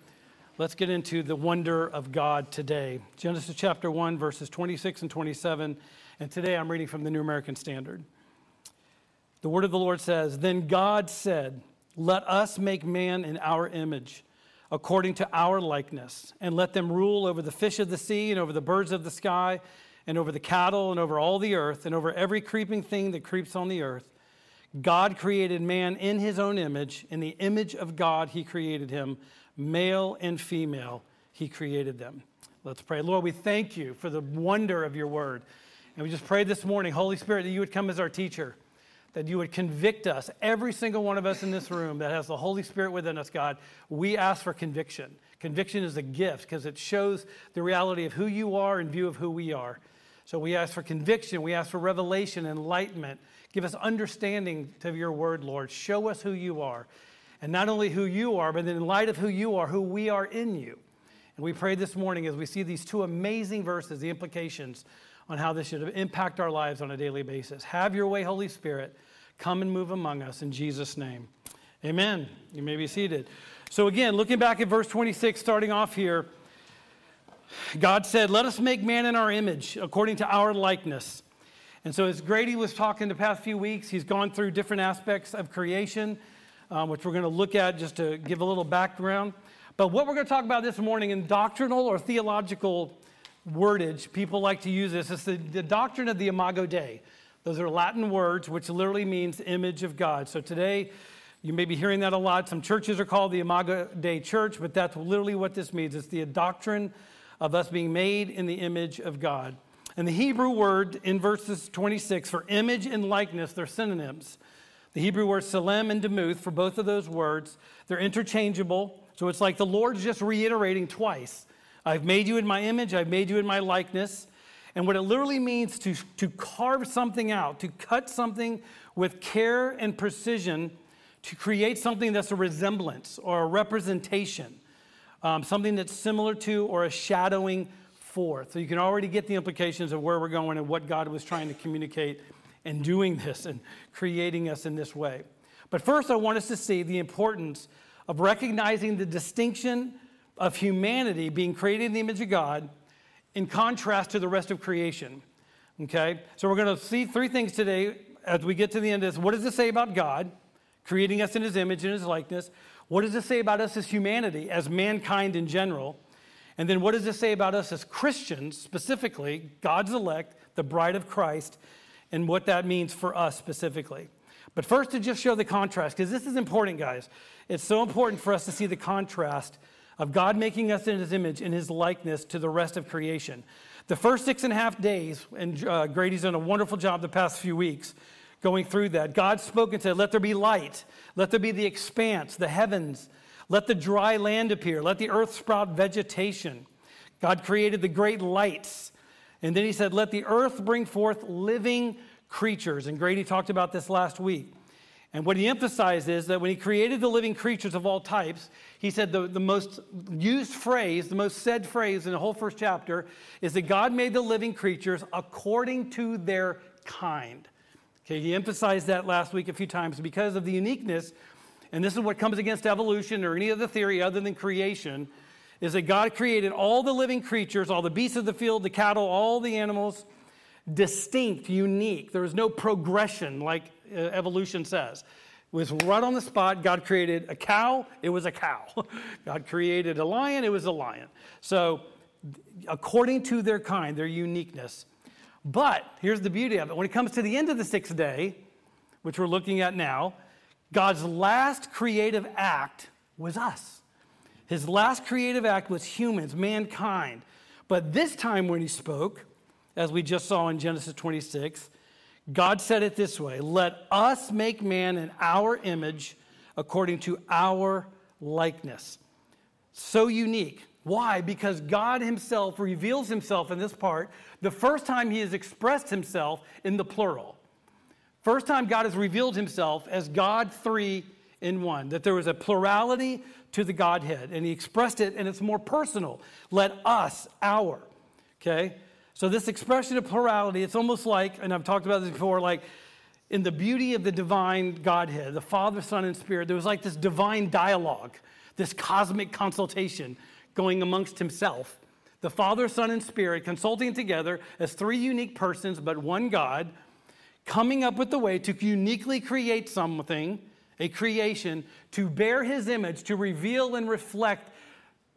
let's get into the wonder of God today. Genesis chapter 1, verses 26 and 27. And today I'm reading from the New American Standard. The word of the Lord says, Then God said, Let us make man in our image, according to our likeness, and let them rule over the fish of the sea and over the birds of the sky and over the cattle and over all the earth and over every creeping thing that creeps on the earth. God created man in his own image. In the image of God, he created him. Male and female, he created them. Let's pray. Lord, we thank you for the wonder of your word. And we just pray this morning, Holy Spirit, that you would come as our teacher, that you would convict us, every single one of us in this room that has the Holy Spirit within us, God. We ask for conviction. Conviction is a gift because it shows the reality of who you are in view of who we are. So we ask for conviction, we ask for revelation, enlightenment. Give us understanding of your word, Lord. Show us who you are. And not only who you are, but in light of who you are, who we are in you. And we pray this morning as we see these two amazing verses, the implications on how this should impact our lives on a daily basis. Have your way, Holy Spirit. Come and move among us in Jesus' name. Amen. You may be seated. So, again, looking back at verse 26, starting off here. God said, Let us make man in our image, according to our likeness. And so, as Grady was talking the past few weeks, he's gone through different aspects of creation, um, which we're going to look at just to give a little background. But what we're going to talk about this morning in doctrinal or theological wordage, people like to use this, is the, the doctrine of the Imago Dei. Those are Latin words, which literally means image of God. So today, you may be hearing that a lot. Some churches are called the Imago Dei Church, but that's literally what this means. It's the doctrine of us being made in the image of God. And the Hebrew word in verses 26 for image and likeness, they're synonyms. The Hebrew word selem and demuth for both of those words, they're interchangeable. So it's like the Lord's just reiterating twice I've made you in my image, I've made you in my likeness. And what it literally means to, to carve something out, to cut something with care and precision, to create something that's a resemblance or a representation um, something that's similar to or a shadowing for. So you can already get the implications of where we're going and what God was trying to communicate in doing this and creating us in this way. But first, I want us to see the importance of recognizing the distinction of humanity being created in the image of God in contrast to the rest of creation. Okay? So we're going to see three things today as we get to the end of this. What does it say about God, creating us in his image and his likeness? What does this say about us as humanity, as mankind in general? And then what does this say about us as Christians, specifically, God's elect, the bride of Christ, and what that means for us specifically? But first, to just show the contrast, because this is important, guys. It's so important for us to see the contrast of God making us in his image, in his likeness to the rest of creation. The first six and a half days, and uh, Grady's done a wonderful job the past few weeks going through that. God spoke and said, Let there be light. Let there be the expanse, the heavens. Let the dry land appear. Let the earth sprout vegetation. God created the great lights. And then he said, Let the earth bring forth living creatures. And Grady talked about this last week. And what he emphasized is that when he created the living creatures of all types, he said the, the most used phrase, the most said phrase in the whole first chapter is that God made the living creatures according to their kind. Okay, he emphasized that last week a few times because of the uniqueness, and this is what comes against evolution or any other theory other than creation, is that God created all the living creatures, all the beasts of the field, the cattle, all the animals, distinct, unique. There was no progression like uh, evolution says. It was right on the spot. God created a cow, it was a cow. God created a lion, it was a lion. So, according to their kind, their uniqueness. But here's the beauty of it when it comes to the end of the sixth day, which we're looking at now, God's last creative act was us. His last creative act was humans, mankind. But this time when he spoke, as we just saw in Genesis 26, God said it this way Let us make man in our image according to our likeness. So unique. Why? Because God Himself reveals Himself in this part the first time He has expressed Himself in the plural. First time God has revealed Himself as God three in one, that there was a plurality to the Godhead, and He expressed it, and it's more personal. Let us, our. Okay? So, this expression of plurality, it's almost like, and I've talked about this before, like in the beauty of the divine Godhead, the Father, Son, and Spirit, there was like this divine dialogue, this cosmic consultation going amongst Himself. The Father, Son, and Spirit consulting together as three unique persons, but one God, coming up with the way to uniquely create something, a creation, to bear His image, to reveal and reflect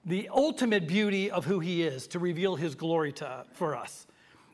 the ultimate beauty of who he is to reveal his glory to, for us.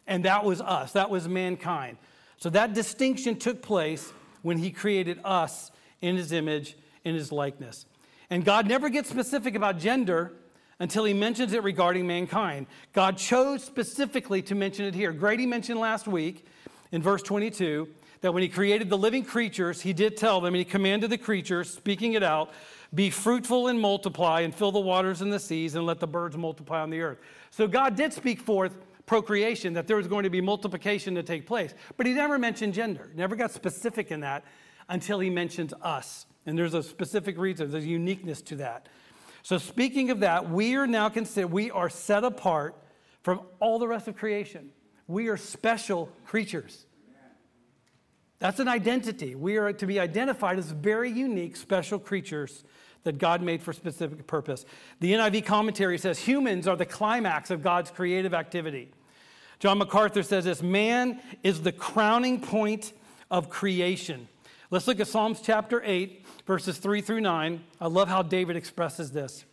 And that was us, that was mankind. So that distinction took place when he created us in his image, in his likeness. And God never gets specific about gender until he mentions it regarding mankind. God chose specifically to mention it here. Grady mentioned last week in verse 22 that when he created the living creatures, he did tell them, and he commanded the creatures, speaking it out, be fruitful and multiply, and fill the waters and the seas, and let the birds multiply on the earth. So God did speak forth procreation, that there was going to be multiplication to take place. But he never mentioned gender, never got specific in that until he mentions us. And there's a specific reason, there's a uniqueness to that. So, speaking of that, we are now considered, we are set apart from all the rest of creation. We are special creatures. That's an identity. We are to be identified as very unique, special creatures that God made for specific purpose. The NIV commentary says humans are the climax of God's creative activity. John MacArthur says this man is the crowning point of creation. Let's look at Psalms chapter 8, verses 3 through 9. I love how David expresses this.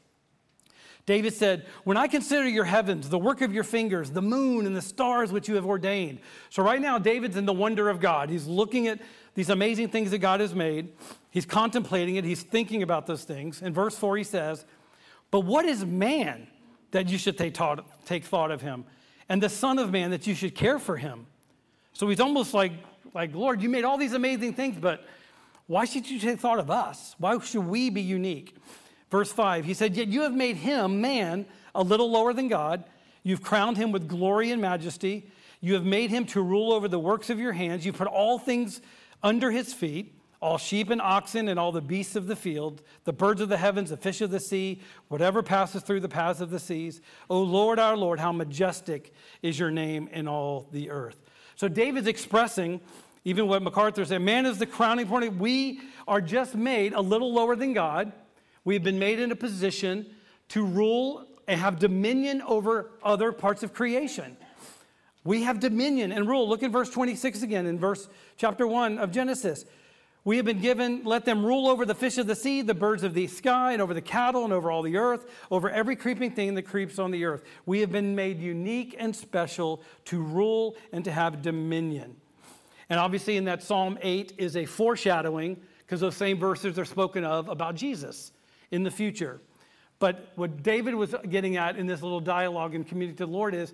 David said, When I consider your heavens, the work of your fingers, the moon and the stars which you have ordained. So, right now, David's in the wonder of God. He's looking at these amazing things that God has made. He's contemplating it. He's thinking about those things. In verse 4, he says, But what is man that you should take thought, of him? And the Son of Man that you should care for him? So, he's almost like, like, Lord, you made all these amazing things, but why should you take thought of us? Why should we be unique? Verse 5, he said, Yet you have made him, man, a little lower than God. You've crowned him with glory and majesty. You have made him to rule over the works of your hands. You put all things under his feet all sheep and oxen and all the beasts of the field, the birds of the heavens, the fish of the sea, whatever passes through the paths of the seas. O Lord, our Lord, how majestic is your name in all the earth. So David's expressing even what MacArthur said man is the crowning point. We are just made a little lower than God. We've been made in a position to rule and have dominion over other parts of creation. We have dominion and rule. Look at verse 26 again in verse chapter 1 of Genesis. We have been given, let them rule over the fish of the sea, the birds of the sky, and over the cattle, and over all the earth, over every creeping thing that creeps on the earth. We have been made unique and special to rule and to have dominion. And obviously, in that Psalm 8 is a foreshadowing, because those same verses are spoken of about Jesus in the future. But what David was getting at in this little dialogue and community to the Lord is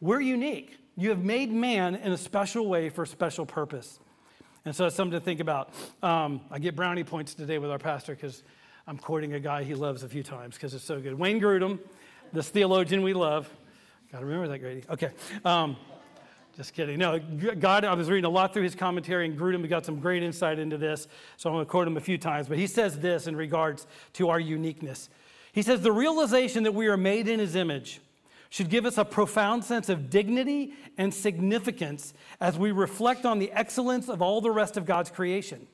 we're unique. You have made man in a special way for a special purpose. And so that's something to think about. Um, I get brownie points today with our pastor because I'm quoting a guy he loves a few times because it's so good. Wayne Grudem, this theologian we love. Got to remember that, Grady. Okay. Um, just kidding. No, God, I was reading a lot through his commentary, and Grudem got some great insight into this, so I'm going to quote him a few times. But he says this in regards to our uniqueness. He says, The realization that we are made in his image should give us a profound sense of dignity and significance as we reflect on the excellence of all the rest of God's creation.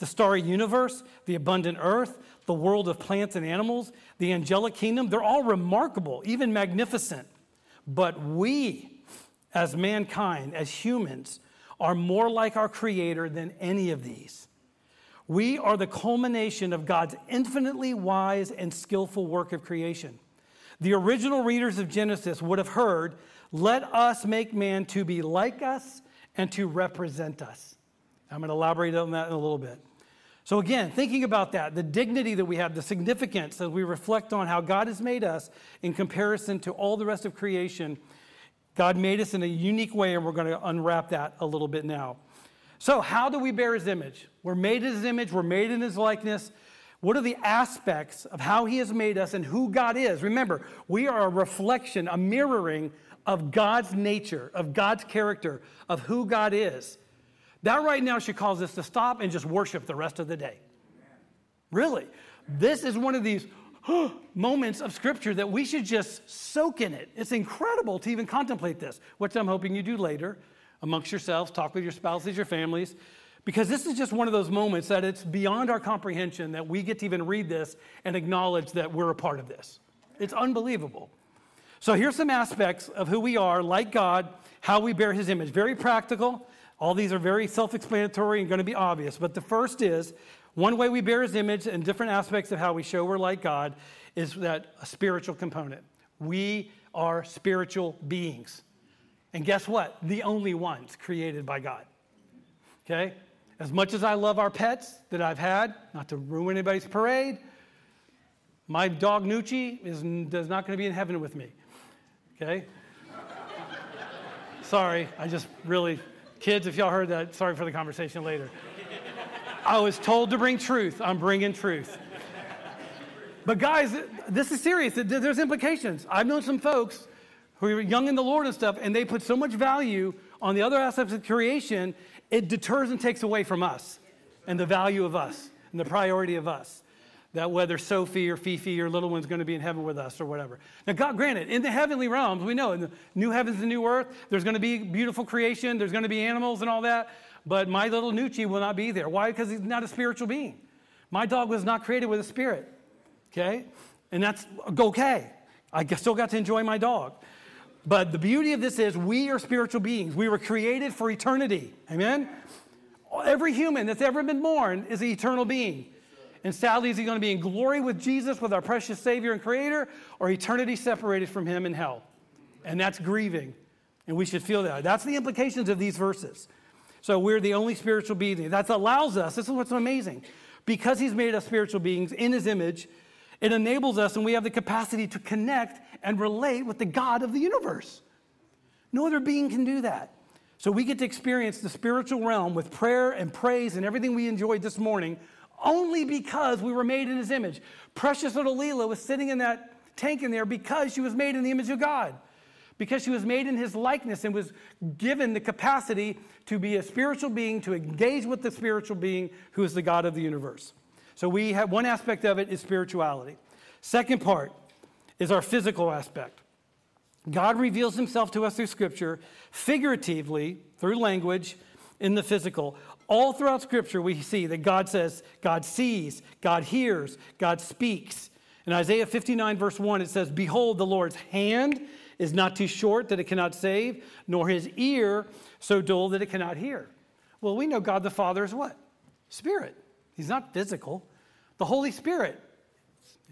The starry universe, the abundant earth, the world of plants and animals, the angelic kingdom, they're all remarkable, even magnificent. But we, as mankind, as humans, are more like our Creator than any of these. We are the culmination of God's infinitely wise and skillful work of creation. The original readers of Genesis would have heard, Let us make man to be like us and to represent us. I'm going to elaborate on that in a little bit. So, again, thinking about that, the dignity that we have, the significance as we reflect on how God has made us in comparison to all the rest of creation, God made us in a unique way, and we're going to unwrap that a little bit now. So, how do we bear his image? We're made in his image, we're made in his likeness. What are the aspects of how he has made us and who God is? Remember, we are a reflection, a mirroring of God's nature, of God's character, of who God is. That right now should cause us to stop and just worship the rest of the day. Really. This is one of these moments of scripture that we should just soak in it. It's incredible to even contemplate this, which I'm hoping you do later amongst yourselves, talk with your spouses, your families, because this is just one of those moments that it's beyond our comprehension that we get to even read this and acknowledge that we're a part of this. It's unbelievable. So here's some aspects of who we are, like God, how we bear his image. Very practical. All these are very self explanatory and going to be obvious. But the first is one way we bear his image and different aspects of how we show we're like God is that a spiritual component. We are spiritual beings. And guess what? The only ones created by God. Okay? As much as I love our pets that I've had, not to ruin anybody's parade, my dog Nucci is, is not going to be in heaven with me. Okay? sorry, I just really, kids, if y'all heard that, sorry for the conversation later. I was told to bring truth. I'm bringing truth. But guys, this is serious. There's implications. I've known some folks who are young in the Lord and stuff, and they put so much value on the other aspects of creation, it deters and takes away from us and the value of us and the priority of us. That whether Sophie or Fifi or little one's going to be in heaven with us or whatever. Now, God, granted, in the heavenly realms, we know in the new heavens and new earth, there's going to be beautiful creation, there's going to be animals and all that, but my little Nucci will not be there. Why? Because he's not a spiritual being. My dog was not created with a spirit. Okay? And that's okay. I still got to enjoy my dog. But the beauty of this is we are spiritual beings. We were created for eternity. Amen? Every human that's ever been born is an eternal being. And sadly, is he going to be in glory with Jesus, with our precious Savior and Creator, or eternity separated from him in hell? And that's grieving. And we should feel that. That's the implications of these verses. So we're the only spiritual being. That allows us, this is what's amazing. Because he's made us spiritual beings in his image, it enables us and we have the capacity to connect and relate with the God of the universe. No other being can do that. So we get to experience the spiritual realm with prayer and praise and everything we enjoyed this morning only because we were made in his image. Precious little Leela was sitting in that tank in there because she was made in the image of God. Because she was made in his likeness and was given the capacity to be a spiritual being, to engage with the spiritual being who is the God of the universe. So we have one aspect of it is spirituality. Second part is our physical aspect. God reveals himself to us through scripture, figuratively, through language, in the physical. All throughout scripture, we see that God says, God sees, God hears, God speaks. In Isaiah 59, verse 1, it says, Behold, the Lord's hand is not too short that it cannot save, nor his ear so dull that it cannot hear. Well, we know God the Father is what? Spirit. He's not physical. The Holy Spirit,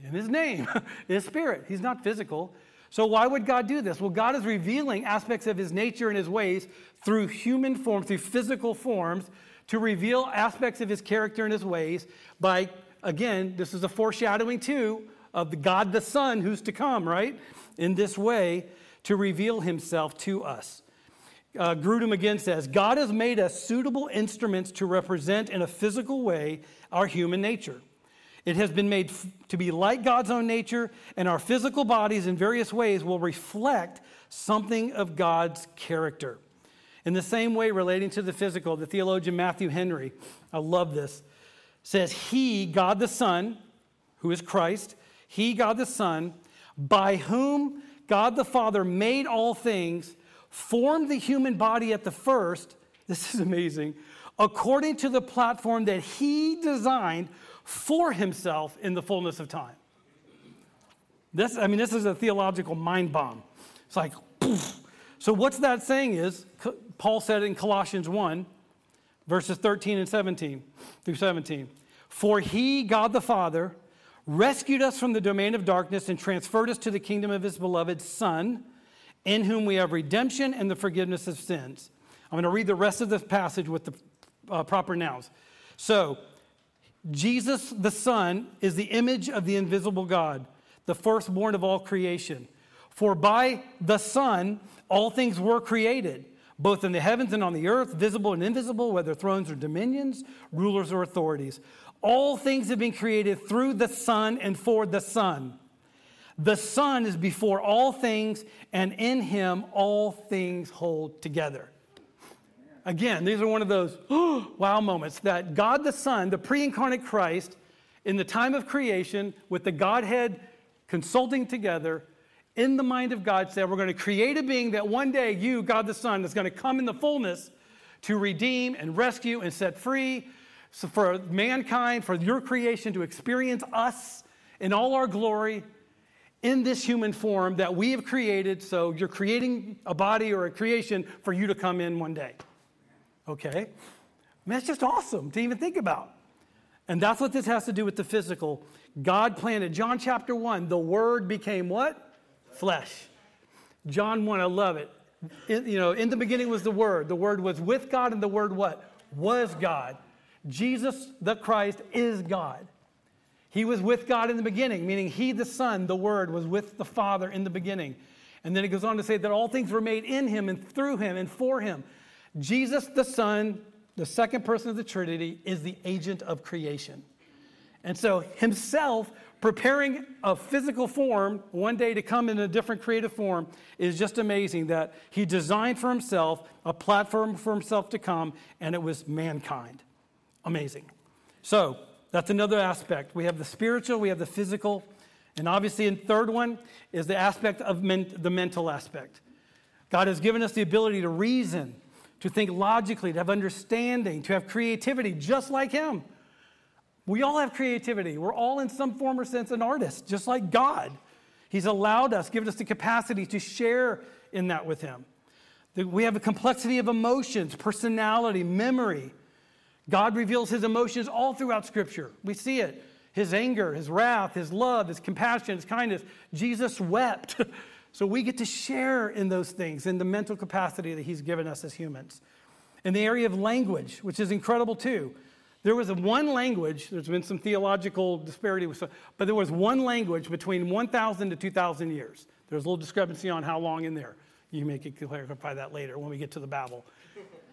in his name, is spirit. He's not physical. So, why would God do this? Well, God is revealing aspects of his nature and his ways through human form, through physical forms, to reveal aspects of his character and his ways by, again, this is a foreshadowing too of the God the Son who's to come, right? In this way, to reveal himself to us uh, Grudem again says God has made us suitable instruments to represent in a physical way our human nature. It has been made f- to be like God's own nature, and our physical bodies in various ways will reflect something of God's character. In the same way, relating to the physical, the theologian Matthew Henry, I love this, says, He, God the Son, who is Christ, He, God the Son, by whom God the Father made all things, formed the human body at the first, this is amazing, according to the platform that He designed for Himself in the fullness of time. This, I mean, this is a theological mind bomb. It's like, poof. so what's that saying is, Paul said in Colossians 1, verses 13 and 17 through 17. For he, God the Father, rescued us from the domain of darkness and transferred us to the kingdom of his beloved Son, in whom we have redemption and the forgiveness of sins. I'm going to read the rest of this passage with the uh, proper nouns. So, Jesus the Son is the image of the invisible God, the firstborn of all creation. For by the Son, all things were created, both in the heavens and on the earth, visible and invisible, whether thrones or dominions, rulers or authorities. All things have been created through the Son and for the Son. The Son is before all things, and in him all things hold together. Again, these are one of those oh, wow moments that God the Son, the pre incarnate Christ, in the time of creation, with the Godhead consulting together, in the mind of God, said, We're going to create a being that one day you, God the Son, is going to come in the fullness to redeem and rescue and set free so for mankind, for your creation to experience us in all our glory in this human form that we have created. So you're creating a body or a creation for you to come in one day. Okay? I mean, that's just awesome to even think about. And that's what this has to do with the physical. God planted, John chapter 1, the Word became what? Flesh. John 1, I love it. In, you know, in the beginning was the Word. The Word was with God, and the Word what? Was God. Jesus the Christ is God. He was with God in the beginning, meaning He, the Son, the Word, was with the Father in the beginning. And then it goes on to say that all things were made in Him and through Him and for Him. Jesus, the Son, the second person of the Trinity, is the agent of creation. And so, Himself preparing a physical form one day to come in a different creative form is just amazing that He designed for Himself a platform for Himself to come, and it was mankind. Amazing. So, that's another aspect. We have the spiritual, we have the physical, and obviously, in third one is the aspect of men- the mental aspect. God has given us the ability to reason, to think logically, to have understanding, to have creativity, just like Him. We all have creativity. We're all, in some form or sense, an artist, just like God. He's allowed us, given us the capacity to share in that with Him. We have a complexity of emotions, personality, memory. God reveals his emotions all throughout Scripture. We see it his anger, his wrath, his love, his compassion, his kindness. Jesus wept. so we get to share in those things, in the mental capacity that he's given us as humans. In the area of language, which is incredible too. There was one language, there's been some theological disparity, with, but there was one language between 1,000 to 2,000 years. There's a little discrepancy on how long in there. You may clarify that later when we get to the Babel.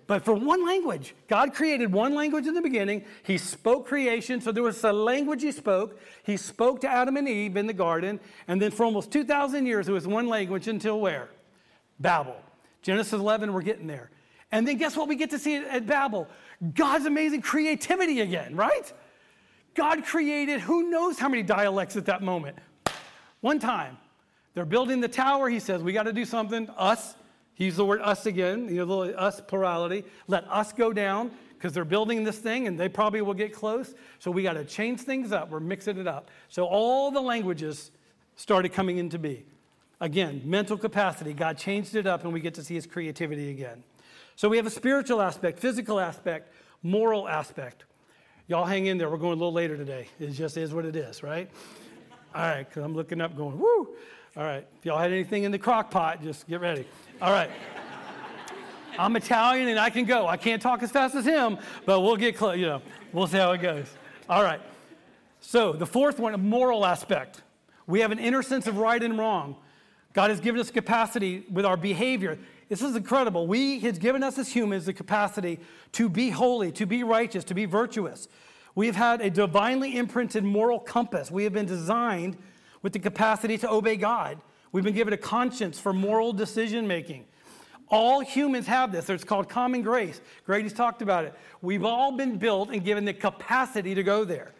But for one language, God created one language in the beginning. He spoke creation, so there was a language He spoke. He spoke to Adam and Eve in the garden, and then for almost 2,000 years, it was one language until where? Babel. Genesis 11, we're getting there. And then guess what we get to see at Babel? God's amazing creativity again, right? God created who knows how many dialects at that moment. One time, they're building the tower. He says, We got to do something. Us, he used the word us again, you know, the us plurality. Let us go down because they're building this thing and they probably will get close. So we got to change things up. We're mixing it up. So all the languages started coming into be. Again, mental capacity. God changed it up and we get to see his creativity again. So we have a spiritual aspect, physical aspect, moral aspect. Y'all hang in there. We're going a little later today. It just is what it is, right? All right, because I'm looking up going, woo. All right, if y'all had anything in the crock pot, just get ready. All right. I'm Italian and I can go. I can't talk as fast as him, but we'll get close. You know, we'll see how it goes. All right. So the fourth one, a moral aspect. We have an inner sense of right and wrong. God has given us capacity with our behavior. This is incredible. We has given us as humans the capacity to be holy, to be righteous, to be virtuous. We have had a divinely imprinted moral compass. We have been designed with the capacity to obey God. We've been given a conscience for moral decision making. All humans have this. It's called common grace. Grady's talked about it. We've all been built and given the capacity to go there.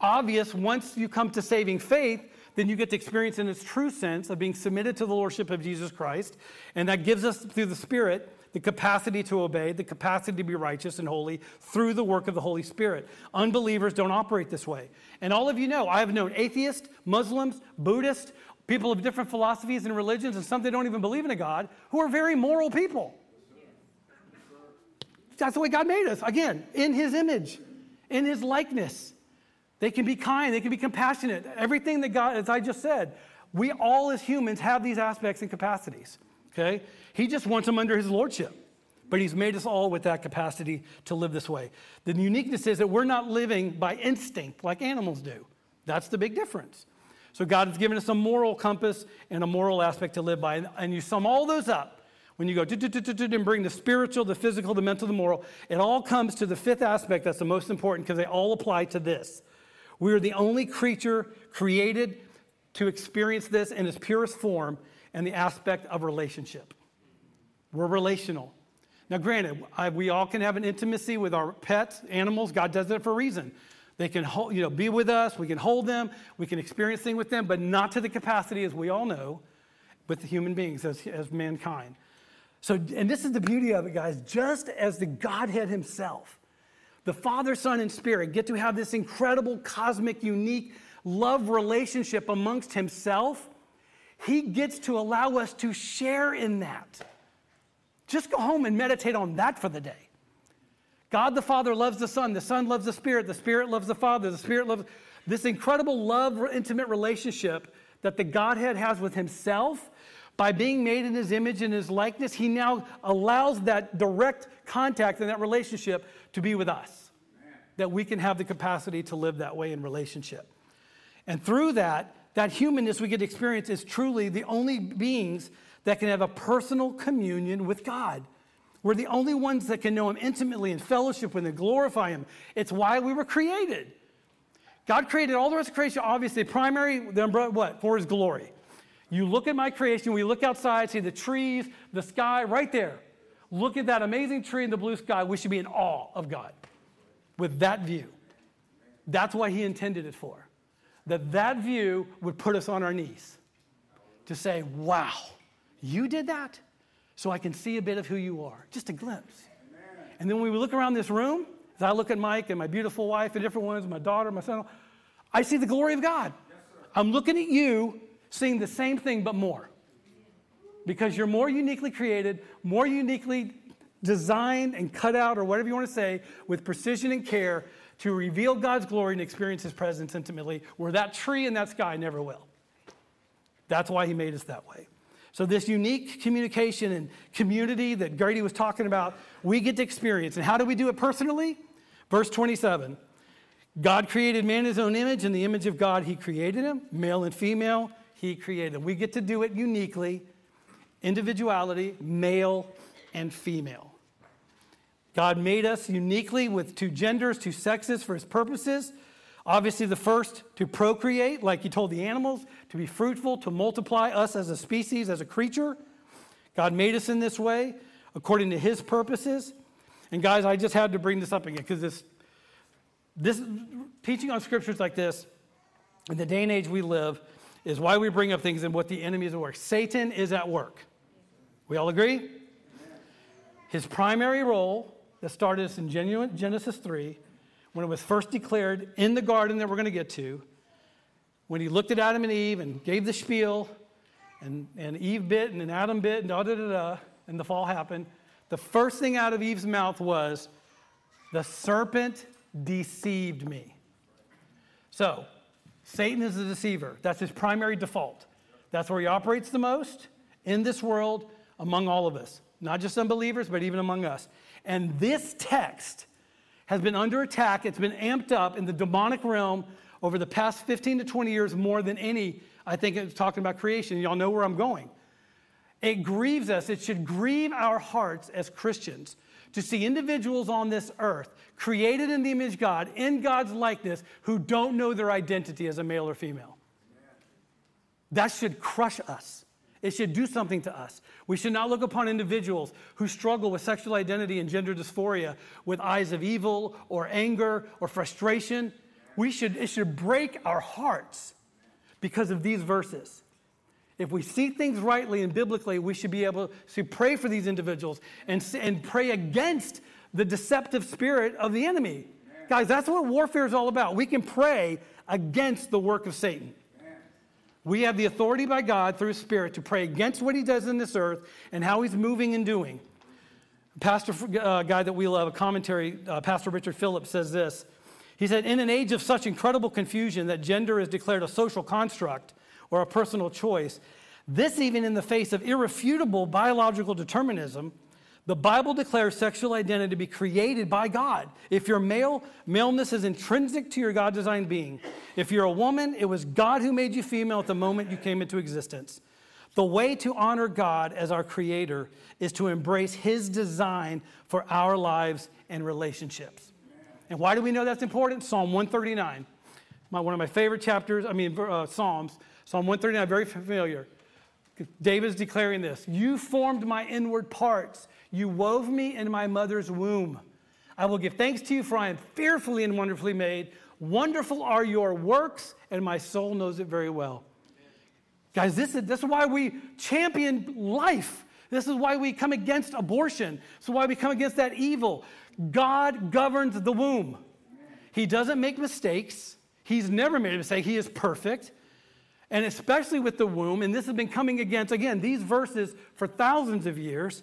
Obvious, once you come to saving faith, then you get to experience in its true sense of being submitted to the Lordship of Jesus Christ. And that gives us, through the Spirit, the capacity to obey, the capacity to be righteous and holy through the work of the Holy Spirit. Unbelievers don't operate this way. And all of you know, I have known atheists, Muslims, Buddhists, people of different philosophies and religions, and some that don't even believe in a God, who are very moral people. That's the way God made us. Again, in His image, in His likeness. They can be kind, they can be compassionate. Everything that God, as I just said, we all as humans have these aspects and capacities. Okay? He just wants them under his lordship. But he's made us all with that capacity to live this way. The uniqueness is that we're not living by instinct like animals do. That's the big difference. So God has given us a moral compass and a moral aspect to live by. And you sum all those up when you go and bring the spiritual, the physical, the mental, the moral, it all comes to the fifth aspect that's the most important because they all apply to this. We are the only creature created to experience this in its purest form and the aspect of relationship. We're relational. Now, granted, I, we all can have an intimacy with our pets, animals. God does it for a reason. They can hold, you know, be with us. We can hold them. We can experience things with them, but not to the capacity, as we all know, with the human beings as, as mankind. So, and this is the beauty of it, guys. Just as the Godhead Himself, the Father, Son, and Spirit get to have this incredible, cosmic, unique love relationship amongst Himself, He gets to allow us to share in that. Just go home and meditate on that for the day. God the Father loves the Son, the Son loves the Spirit, the Spirit loves the Father, the Spirit loves this incredible love, intimate relationship that the Godhead has with Himself. By being made in His image and His likeness, He now allows that direct contact and that relationship to be with us. That we can have the capacity to live that way in relationship. And through that, that humanness we get to experience is truly the only beings that can have a personal communion with God. We're the only ones that can know Him intimately and fellowship with Him, glorify Him. It's why we were created. God created all the rest of creation, obviously, primary, the umbrella, what? For His glory. You look at my creation, we look outside, see the trees, the sky, right there. Look at that amazing tree in the blue sky. We should be in awe of God with that view. That's why He intended it for. That that view would put us on our knees to say, wow you did that so I can see a bit of who you are, just a glimpse. And then when we look around this room, as I look at Mike and my beautiful wife and different ones, my daughter, my son, I see the glory of God. Yes, I'm looking at you, seeing the same thing, but more. Because you're more uniquely created, more uniquely designed and cut out, or whatever you want to say, with precision and care to reveal God's glory and experience His presence intimately, where that tree and that sky never will. That's why He made us that way. So, this unique communication and community that Grady was talking about, we get to experience. And how do we do it personally? Verse 27 God created man in his own image. In the image of God, he created him, male and female, he created them. We get to do it uniquely, individuality, male and female. God made us uniquely with two genders, two sexes for his purposes. Obviously, the first to procreate, like he told the animals, to be fruitful, to multiply us as a species, as a creature. God made us in this way according to his purposes. And guys, I just had to bring this up again because this, this teaching on scriptures like this, in the day and age we live, is why we bring up things and what the enemy is at work. Satan is at work. We all agree? His primary role that started us in Genesis 3 when it was first declared in the garden that we're going to get to, when he looked at Adam and Eve and gave the spiel, and, and Eve bit and then Adam bit and da da da da, and the fall happened, the first thing out of Eve's mouth was, The serpent deceived me. So, Satan is the deceiver. That's his primary default. That's where he operates the most in this world among all of us, not just unbelievers, but even among us. And this text has been under attack. It's been amped up in the demonic realm over the past 15 to 20 years more than any, I think it's talking about creation. Y'all know where I'm going. It grieves us. It should grieve our hearts as Christians to see individuals on this earth created in the image of God, in God's likeness, who don't know their identity as a male or female. That should crush us. It should do something to us. We should not look upon individuals who struggle with sexual identity and gender dysphoria with eyes of evil or anger or frustration. We should, it should break our hearts because of these verses. If we see things rightly and biblically, we should be able to pray for these individuals and, and pray against the deceptive spirit of the enemy. Guys, that's what warfare is all about. We can pray against the work of Satan. We have the authority by God through His Spirit to pray against what He does in this earth and how He's moving and doing. Pastor uh, guy that we love, a commentary, uh, Pastor Richard Phillips says this. He said, In an age of such incredible confusion that gender is declared a social construct, or a personal choice. This, even in the face of irrefutable biological determinism, the Bible declares sexual identity to be created by God. If you're male, maleness is intrinsic to your God designed being. If you're a woman, it was God who made you female at the moment you came into existence. The way to honor God as our creator is to embrace his design for our lives and relationships. And why do we know that's important? Psalm 139, my, one of my favorite chapters, I mean, uh, Psalms. Psalm 139, very familiar. David's declaring this You formed my inward parts, you wove me in my mother's womb. I will give thanks to you, for I am fearfully and wonderfully made. Wonderful are your works, and my soul knows it very well. Guys, this is, this is why we champion life. This is why we come against abortion. This is why we come against that evil. God governs the womb. He doesn't make mistakes. He's never made a mistake. He is perfect and especially with the womb, and this has been coming against, again, these verses for thousands of years,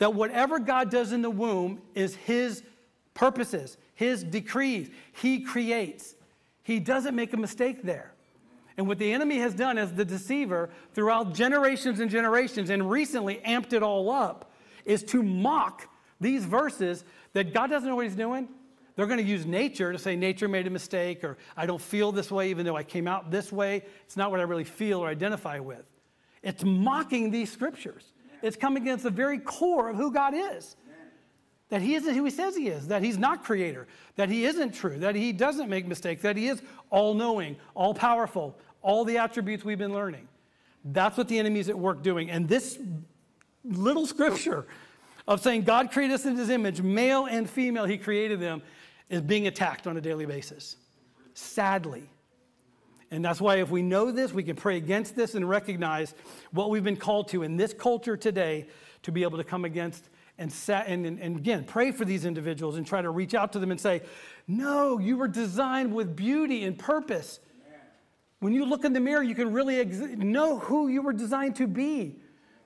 that whatever God does in the womb is His purposes, His decrees. He creates. He doesn't make a mistake there. And what the enemy has done as the deceiver throughout generations and generations, and recently amped it all up, is to mock these verses that God doesn't know what He's doing. They're going to use nature to say nature made a mistake or I don't feel this way even though I came out this way. It's not what I really feel or identify with. It's mocking these scriptures. It's coming against the very core of who God is. That he isn't who he says he is, that he's not creator, that he isn't true, that he doesn't make mistakes, that he is all knowing, all powerful, all the attributes we've been learning. That's what the enemy is at work doing. And this little scripture of saying God created us in his image, male and female, he created them, is being attacked on a daily basis. Sadly. And that's why, if we know this, we can pray against this and recognize what we've been called to in this culture today to be able to come against and, and, and, again, pray for these individuals and try to reach out to them and say, No, you were designed with beauty and purpose. When you look in the mirror, you can really ex- know who you were designed to be.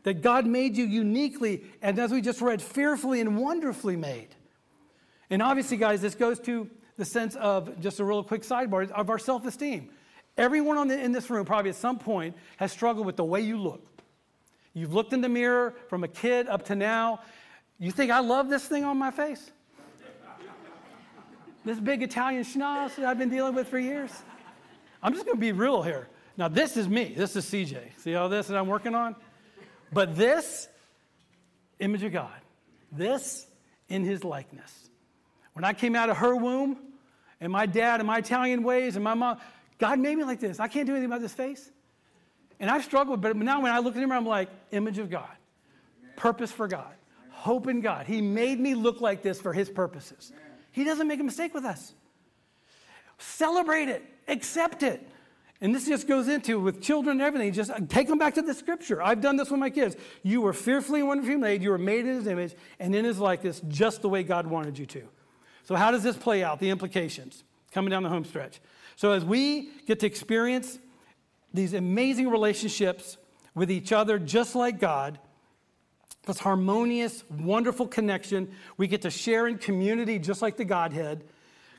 That God made you uniquely, and as we just read, fearfully and wonderfully made. And obviously, guys, this goes to the sense of just a real quick sidebar of our self esteem. Everyone the, in this room, probably at some point, has struggled with the way you look. You've looked in the mirror from a kid up to now. You think, I love this thing on my face? this big Italian schnoz that I've been dealing with for years? I'm just going to be real here. Now, this is me. This is CJ. See all this that I'm working on? But this, image of God, this in his likeness. When I came out of her womb, and my dad and my Italian ways, and my mom, God made me like this. I can't do anything about this face. And I've struggled, but now when I look at him, I'm like, image of God, purpose for God, hope in God. He made me look like this for his purposes. He doesn't make a mistake with us. Celebrate it, accept it. And this just goes into with children and everything. Just take them back to the scripture. I've done this with my kids. You were fearfully and wonderfully made. You were made in his image and in his likeness, just the way God wanted you to. So, how does this play out? The implications coming down the home stretch. So, as we get to experience these amazing relationships with each other, just like God, this harmonious, wonderful connection, we get to share in community, just like the Godhead.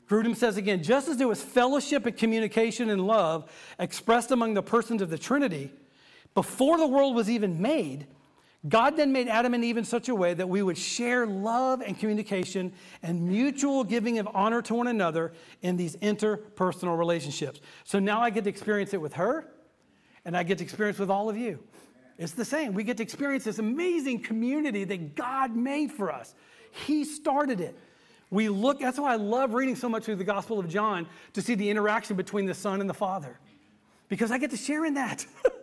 Grudem says again, just as there was fellowship and communication and love expressed among the persons of the Trinity before the world was even made, God then made Adam and Eve in such a way that we would share love and communication and mutual giving of honor to one another in these interpersonal relationships. So now I get to experience it with her, and I get to experience with all of you. It's the same. We get to experience this amazing community that God made for us. He started it. We look, that's why I love reading so much through the Gospel of John to see the interaction between the Son and the Father. Because I get to share in that.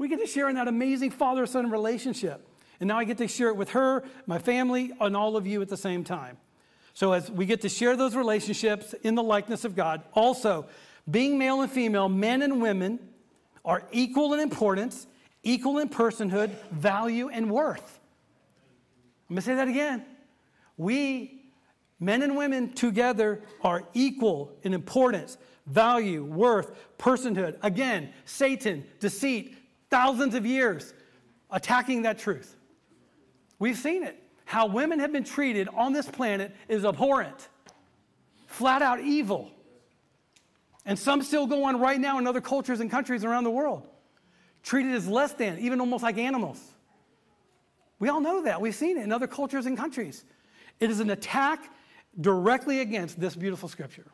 we get to share in that amazing father son relationship. And now I get to share it with her, my family, and all of you at the same time. So, as we get to share those relationships in the likeness of God, also, being male and female, men and women are equal in importance, equal in personhood, value, and worth. I'm to say that again. We, men and women together, are equal in importance, value, worth, personhood. Again, Satan, deceit, thousands of years attacking that truth. We've seen it. How women have been treated on this planet is abhorrent, flat out evil. And some still go on right now in other cultures and countries around the world, treated as less than, even almost like animals. We all know that. We've seen it in other cultures and countries. It is an attack directly against this beautiful scripture.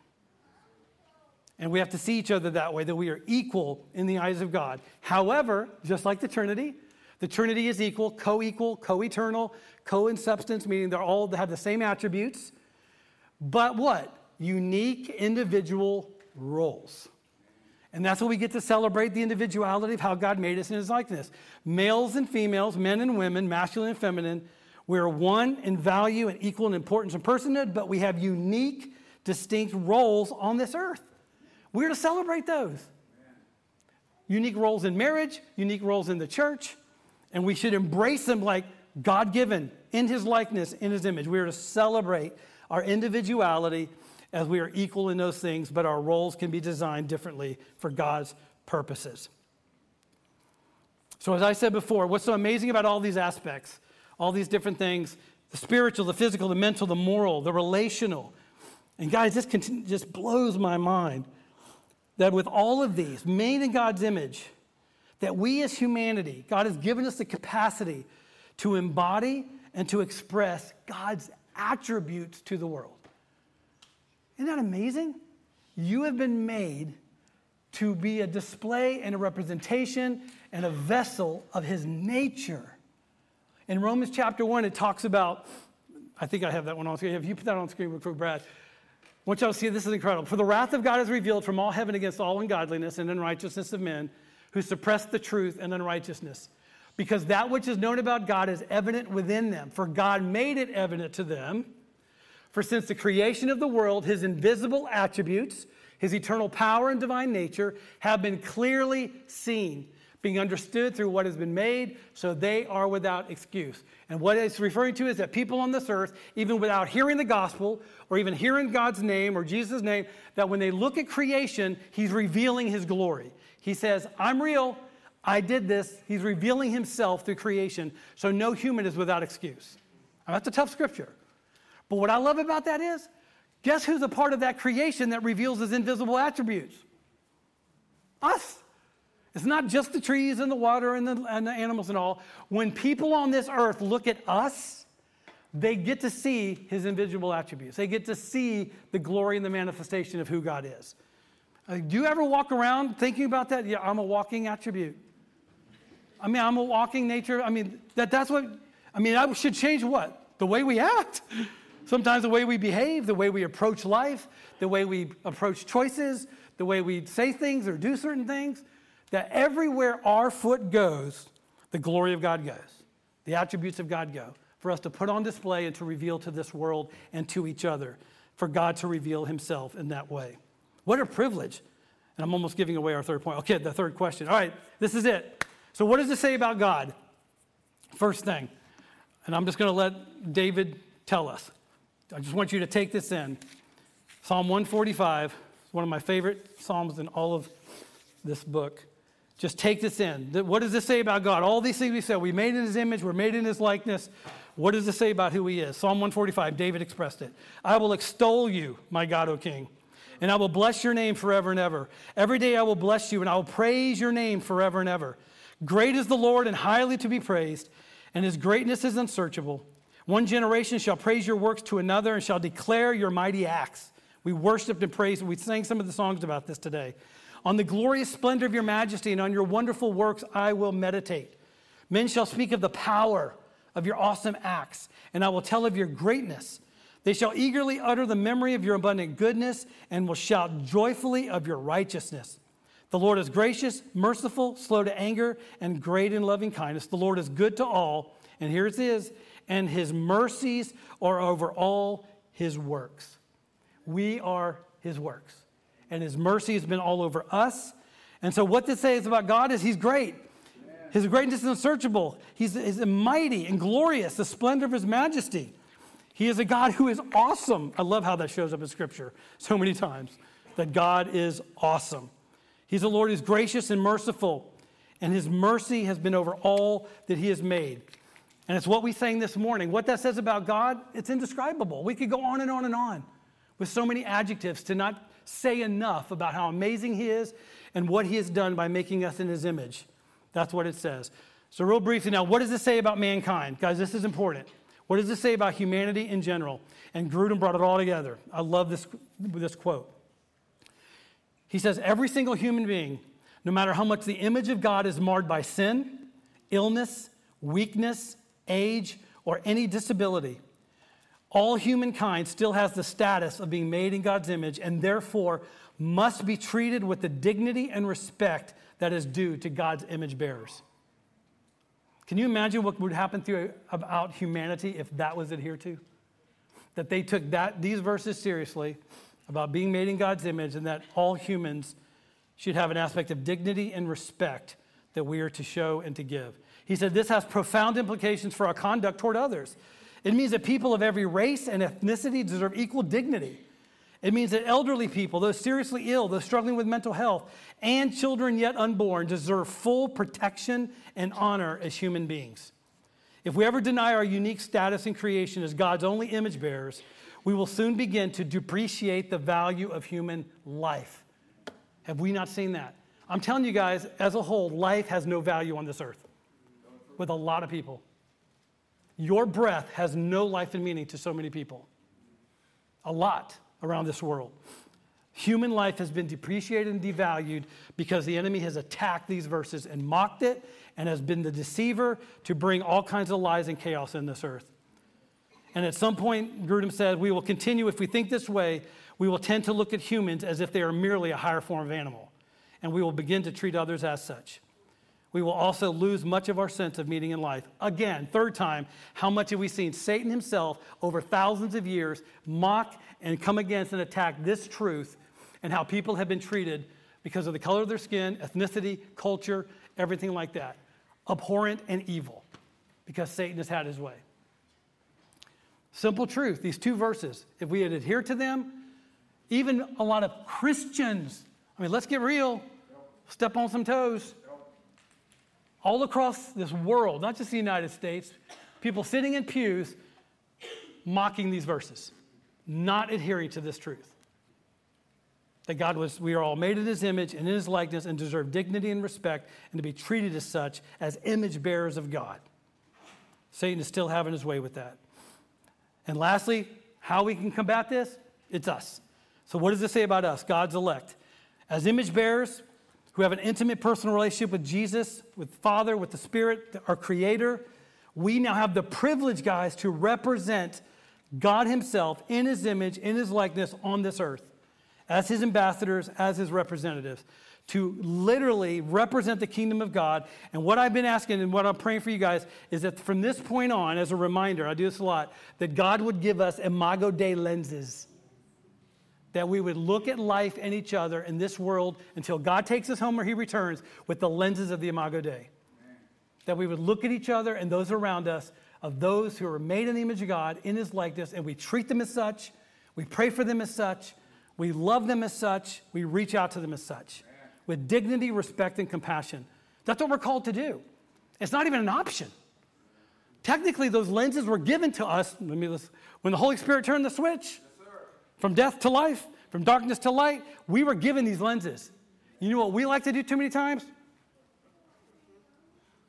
And we have to see each other that way, that we are equal in the eyes of God. However, just like the Trinity, the Trinity is equal, co equal, co eternal, co in substance, meaning they're all they have the same attributes. But what? Unique individual roles. And that's what we get to celebrate the individuality of how God made us in his likeness. Males and females, men and women, masculine and feminine, we're one in value and equal in importance and personhood, but we have unique, distinct roles on this earth. We're to celebrate those. Unique roles in marriage, unique roles in the church, and we should embrace them like God given in His likeness, in His image. We are to celebrate our individuality as we are equal in those things, but our roles can be designed differently for God's purposes. So, as I said before, what's so amazing about all these aspects, all these different things the spiritual, the physical, the mental, the moral, the relational. And guys, this just blows my mind that with all of these, made in God's image, that we as humanity, God has given us the capacity to embody and to express God's attributes to the world. Isn't that amazing? You have been made to be a display and a representation and a vessel of his nature. In Romans chapter 1, it talks about, I think I have that one on screen. If you put that on screen for Brad, I want y'all see this is incredible. For the wrath of God is revealed from all heaven against all ungodliness and unrighteousness of men who suppress the truth and unrighteousness. Because that which is known about God is evident within them, for God made it evident to them. For since the creation of the world, his invisible attributes, his eternal power and divine nature, have been clearly seen being understood through what has been made, so they are without excuse. And what it's referring to is that people on this earth, even without hearing the gospel or even hearing God's name or Jesus' name, that when they look at creation, He's revealing His glory. He says, I'm real. I did this. He's revealing Himself through creation, so no human is without excuse. Now, that's a tough scripture. But what I love about that is, guess who's a part of that creation that reveals His invisible attributes? Us. It's not just the trees and the water and the, and the animals and all. When people on this earth look at us, they get to see his invisible attributes. They get to see the glory and the manifestation of who God is. Uh, do you ever walk around thinking about that? Yeah, I'm a walking attribute. I mean, I'm a walking nature. I mean, that, that's what, I mean, I should change what? The way we act. Sometimes the way we behave, the way we approach life, the way we approach choices, the way we say things or do certain things that everywhere our foot goes, the glory of God goes, the attributes of God go, for us to put on display and to reveal to this world and to each other, for God to reveal himself in that way. What a privilege. And I'm almost giving away our third point. Okay, the third question. All right, this is it. So, what does it say about God? First thing, and I'm just going to let David tell us. I just want you to take this in. Psalm 145 is one of my favorite Psalms in all of this book. Just take this in. What does this say about God? All these things we said, we made in his image, we're made in his likeness. What does this say about who he is? Psalm 145, David expressed it. I will extol you, my God, O King, and I will bless your name forever and ever. Every day I will bless you, and I will praise your name forever and ever. Great is the Lord and highly to be praised, and his greatness is unsearchable. One generation shall praise your works to another and shall declare your mighty acts. We worshiped and praised, and we sang some of the songs about this today. On the glorious splendor of your majesty and on your wonderful works I will meditate. Men shall speak of the power of your awesome acts, and I will tell of your greatness. They shall eagerly utter the memory of your abundant goodness and will shout joyfully of your righteousness. The Lord is gracious, merciful, slow to anger, and great in loving kindness. The Lord is good to all, and here it is, and his mercies are over all his works. We are his works, and his mercy has been all over us. And so, what this says about God is he's great. His greatness is unsearchable. He's, he's mighty and glorious, the splendor of his majesty. He is a God who is awesome. I love how that shows up in Scripture so many times that God is awesome. He's a Lord who's gracious and merciful, and his mercy has been over all that he has made. And it's what we sang this morning. What that says about God, it's indescribable. We could go on and on and on with so many adjectives to not say enough about how amazing he is and what he has done by making us in his image. That's what it says. So, real briefly now, what does it say about mankind? Guys, this is important. What does it say about humanity in general? And Grudem brought it all together. I love this, this quote. He says, Every single human being, no matter how much the image of God is marred by sin, illness, weakness, age, or any disability, all humankind still has the status of being made in God's image and therefore must be treated with the dignity and respect that is due to God's image bearers. Can you imagine what would happen through, about humanity if that was adhered to? That they took that, these verses seriously about being made in God's image and that all humans should have an aspect of dignity and respect that we are to show and to give. He said this has profound implications for our conduct toward others. It means that people of every race and ethnicity deserve equal dignity. It means that elderly people, those seriously ill, those struggling with mental health, and children yet unborn deserve full protection and honor as human beings. If we ever deny our unique status in creation as God's only image bearers, we will soon begin to depreciate the value of human life. Have we not seen that? I'm telling you guys, as a whole, life has no value on this earth with a lot of people. Your breath has no life and meaning to so many people. A lot around this world. Human life has been depreciated and devalued because the enemy has attacked these verses and mocked it and has been the deceiver to bring all kinds of lies and chaos in this earth. And at some point, Grudem said, we will continue, if we think this way, we will tend to look at humans as if they are merely a higher form of animal, and we will begin to treat others as such. We will also lose much of our sense of meaning in life. Again, third time, how much have we seen Satan himself over thousands of years mock and come against and attack this truth and how people have been treated because of the color of their skin, ethnicity, culture, everything like that? Abhorrent and evil because Satan has had his way. Simple truth, these two verses, if we had adhered to them, even a lot of Christians, I mean, let's get real, step on some toes. All across this world, not just the United States, people sitting in pews mocking these verses, not adhering to this truth. That God was, we are all made in his image and in his likeness and deserve dignity and respect and to be treated as such as image bearers of God. Satan is still having his way with that. And lastly, how we can combat this? It's us. So, what does this say about us, God's elect? As image bearers who have an intimate personal relationship with Jesus, with Father, with the Spirit, our Creator, we now have the privilege, guys, to represent God Himself in His image, in His likeness on this earth, as His ambassadors, as His representatives to literally represent the kingdom of God. And what I've been asking and what I'm praying for you guys is that from this point on, as a reminder, I do this a lot, that God would give us imago Dei lenses. That we would look at life and each other in this world until God takes us home or He returns with the lenses of the imago Dei. That we would look at each other and those around us of those who are made in the image of God, in His likeness, and we treat them as such, we pray for them as such, we love them as such, we reach out to them as such with dignity, respect, and compassion. That's what we're called to do. It's not even an option. Technically, those lenses were given to us when the Holy Spirit turned the switch from death to life, from darkness to light. We were given these lenses. You know what we like to do too many times?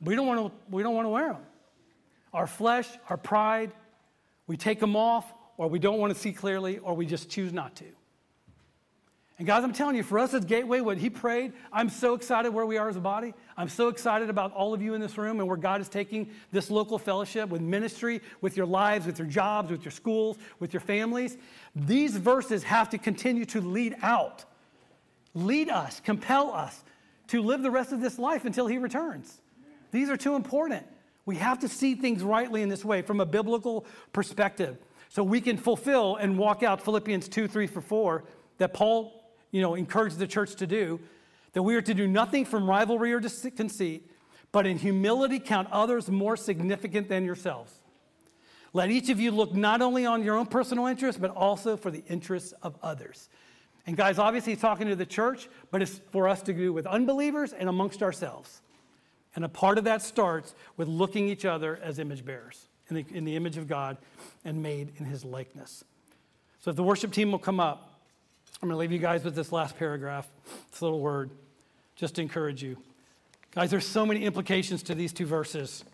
We don't want to, we don't want to wear them. Our flesh, our pride, we take them off, or we don't want to see clearly, or we just choose not to. And guys, I'm telling you, for us as Gateway, what he prayed, I'm so excited where we are as a body. I'm so excited about all of you in this room and where God is taking this local fellowship with ministry, with your lives, with your jobs, with your schools, with your families. These verses have to continue to lead out, lead us, compel us to live the rest of this life until he returns. These are too important. We have to see things rightly in this way from a biblical perspective so we can fulfill and walk out Philippians 2, 3, for 4 that Paul you know, encourage the church to do, that we are to do nothing from rivalry or conceit, but in humility count others more significant than yourselves. Let each of you look not only on your own personal interests, but also for the interests of others. And guys, obviously he's talking to the church, but it's for us to do with unbelievers and amongst ourselves. And a part of that starts with looking each other as image bearers in the, in the image of God and made in his likeness. So if the worship team will come up. I'm going to leave you guys with this last paragraph, this little word, just to encourage you. Guys, there's so many implications to these two verses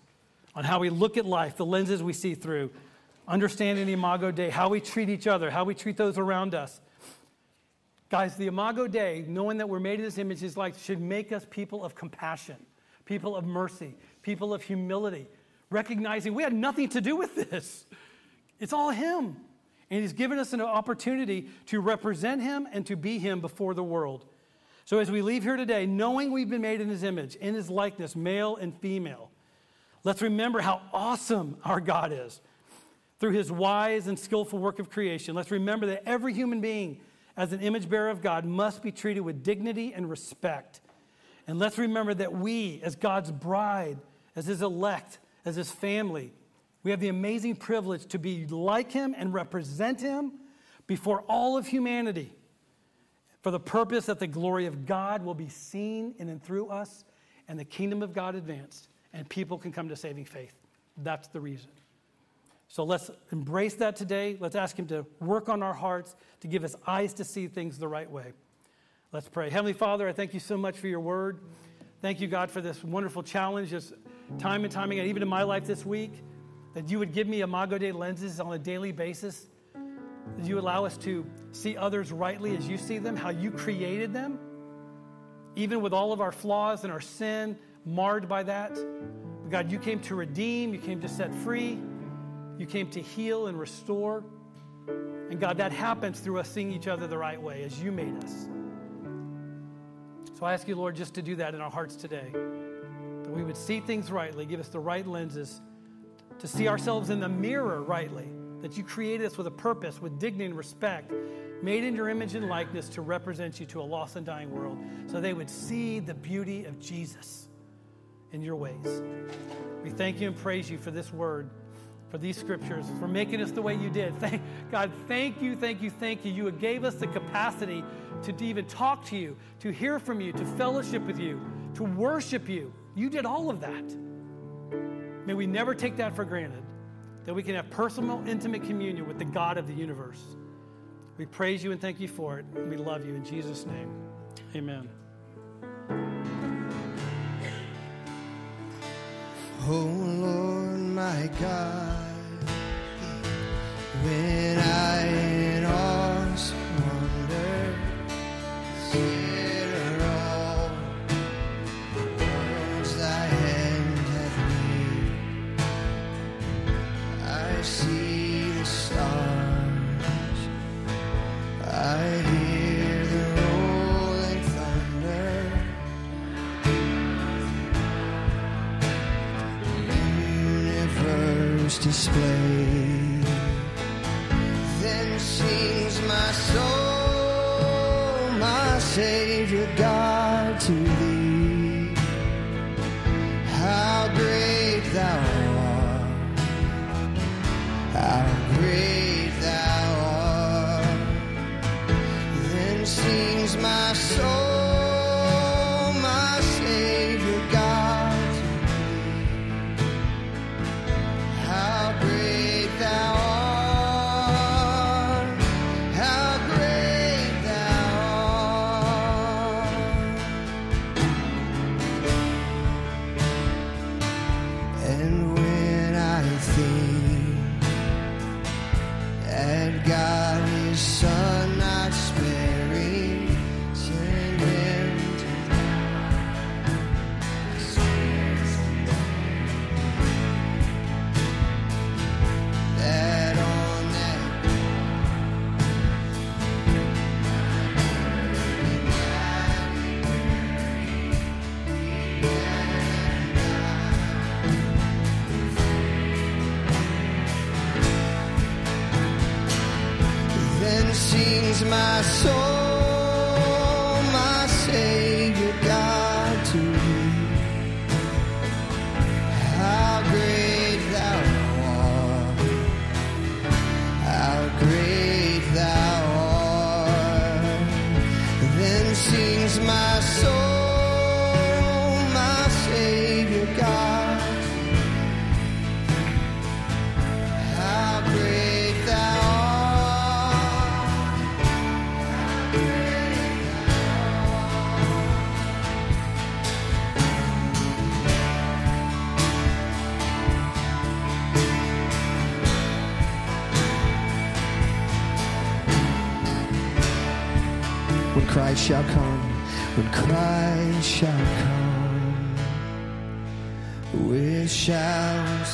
on how we look at life, the lenses we see through, understanding the Imago Dei, how we treat each other, how we treat those around us. Guys, the Imago Dei, knowing that we're made in this image, is like should make us people of compassion, people of mercy, people of humility, recognizing we had nothing to do with this. It's all Him. And He's given us an opportunity to represent Him and to be Him before the world. So as we leave here today, knowing we've been made in His image, in His likeness, male and female, let's remember how awesome our God is. Through His wise and skillful work of creation, let's remember that every human being, as an image bearer of God, must be treated with dignity and respect. And let's remember that we, as God's bride, as His elect, as His family, we have the amazing privilege to be like him and represent him before all of humanity for the purpose that the glory of God will be seen in and through us and the kingdom of God advanced and people can come to saving faith. That's the reason. So let's embrace that today. Let's ask Him to work on our hearts, to give us eyes to see things the right way. Let's pray. Heavenly Father, I thank you so much for your word. Thank you, God, for this wonderful challenge, just time and time again, even in my life this week that you would give me Imago Dei lenses on a daily basis, that you allow us to see others rightly as you see them, how you created them, even with all of our flaws and our sin marred by that. God, you came to redeem, you came to set free, you came to heal and restore. And God, that happens through us seeing each other the right way as you made us. So I ask you, Lord, just to do that in our hearts today. That we would see things rightly, give us the right lenses to see ourselves in the mirror rightly, that you created us with a purpose, with dignity and respect, made in your image and likeness to represent you to a lost and dying world, so they would see the beauty of Jesus in your ways. We thank you and praise you for this word, for these scriptures, for making us the way you did. Thank, God, thank you, thank you, thank you. You gave us the capacity to even talk to you, to hear from you, to fellowship with you, to worship you. You did all of that. May we never take that for granted, that we can have personal, intimate communion with the God of the universe. We praise you and thank you for it. We love you in Jesus' name. Amen. Oh Lord, my God, when I in displayed. Then sings my soul, my Savior God,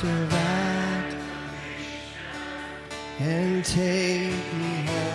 shall survive and take me home.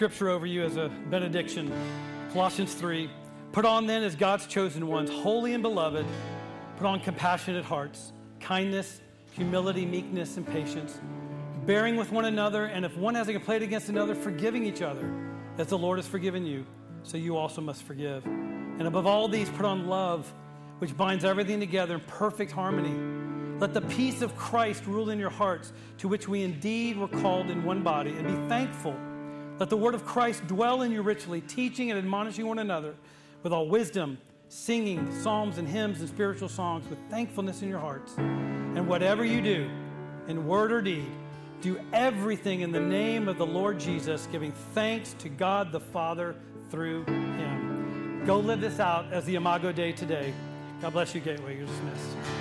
Scripture over you as a benediction. Colossians 3. Put on then as God's chosen ones, holy and beloved, put on compassionate hearts, kindness, humility, meekness, and patience, bearing with one another, and if one has a complaint against another, forgiving each other, as the Lord has forgiven you, so you also must forgive. And above all these, put on love, which binds everything together in perfect harmony. Let the peace of Christ rule in your hearts, to which we indeed were called in one body, and be thankful. Let the word of Christ dwell in you richly, teaching and admonishing one another with all wisdom, singing psalms and hymns and spiritual songs with thankfulness in your hearts. And whatever you do, in word or deed, do everything in the name of the Lord Jesus, giving thanks to God the Father through him. Go live this out as the Imago Dei today. God bless you, Gateway. You're dismissed.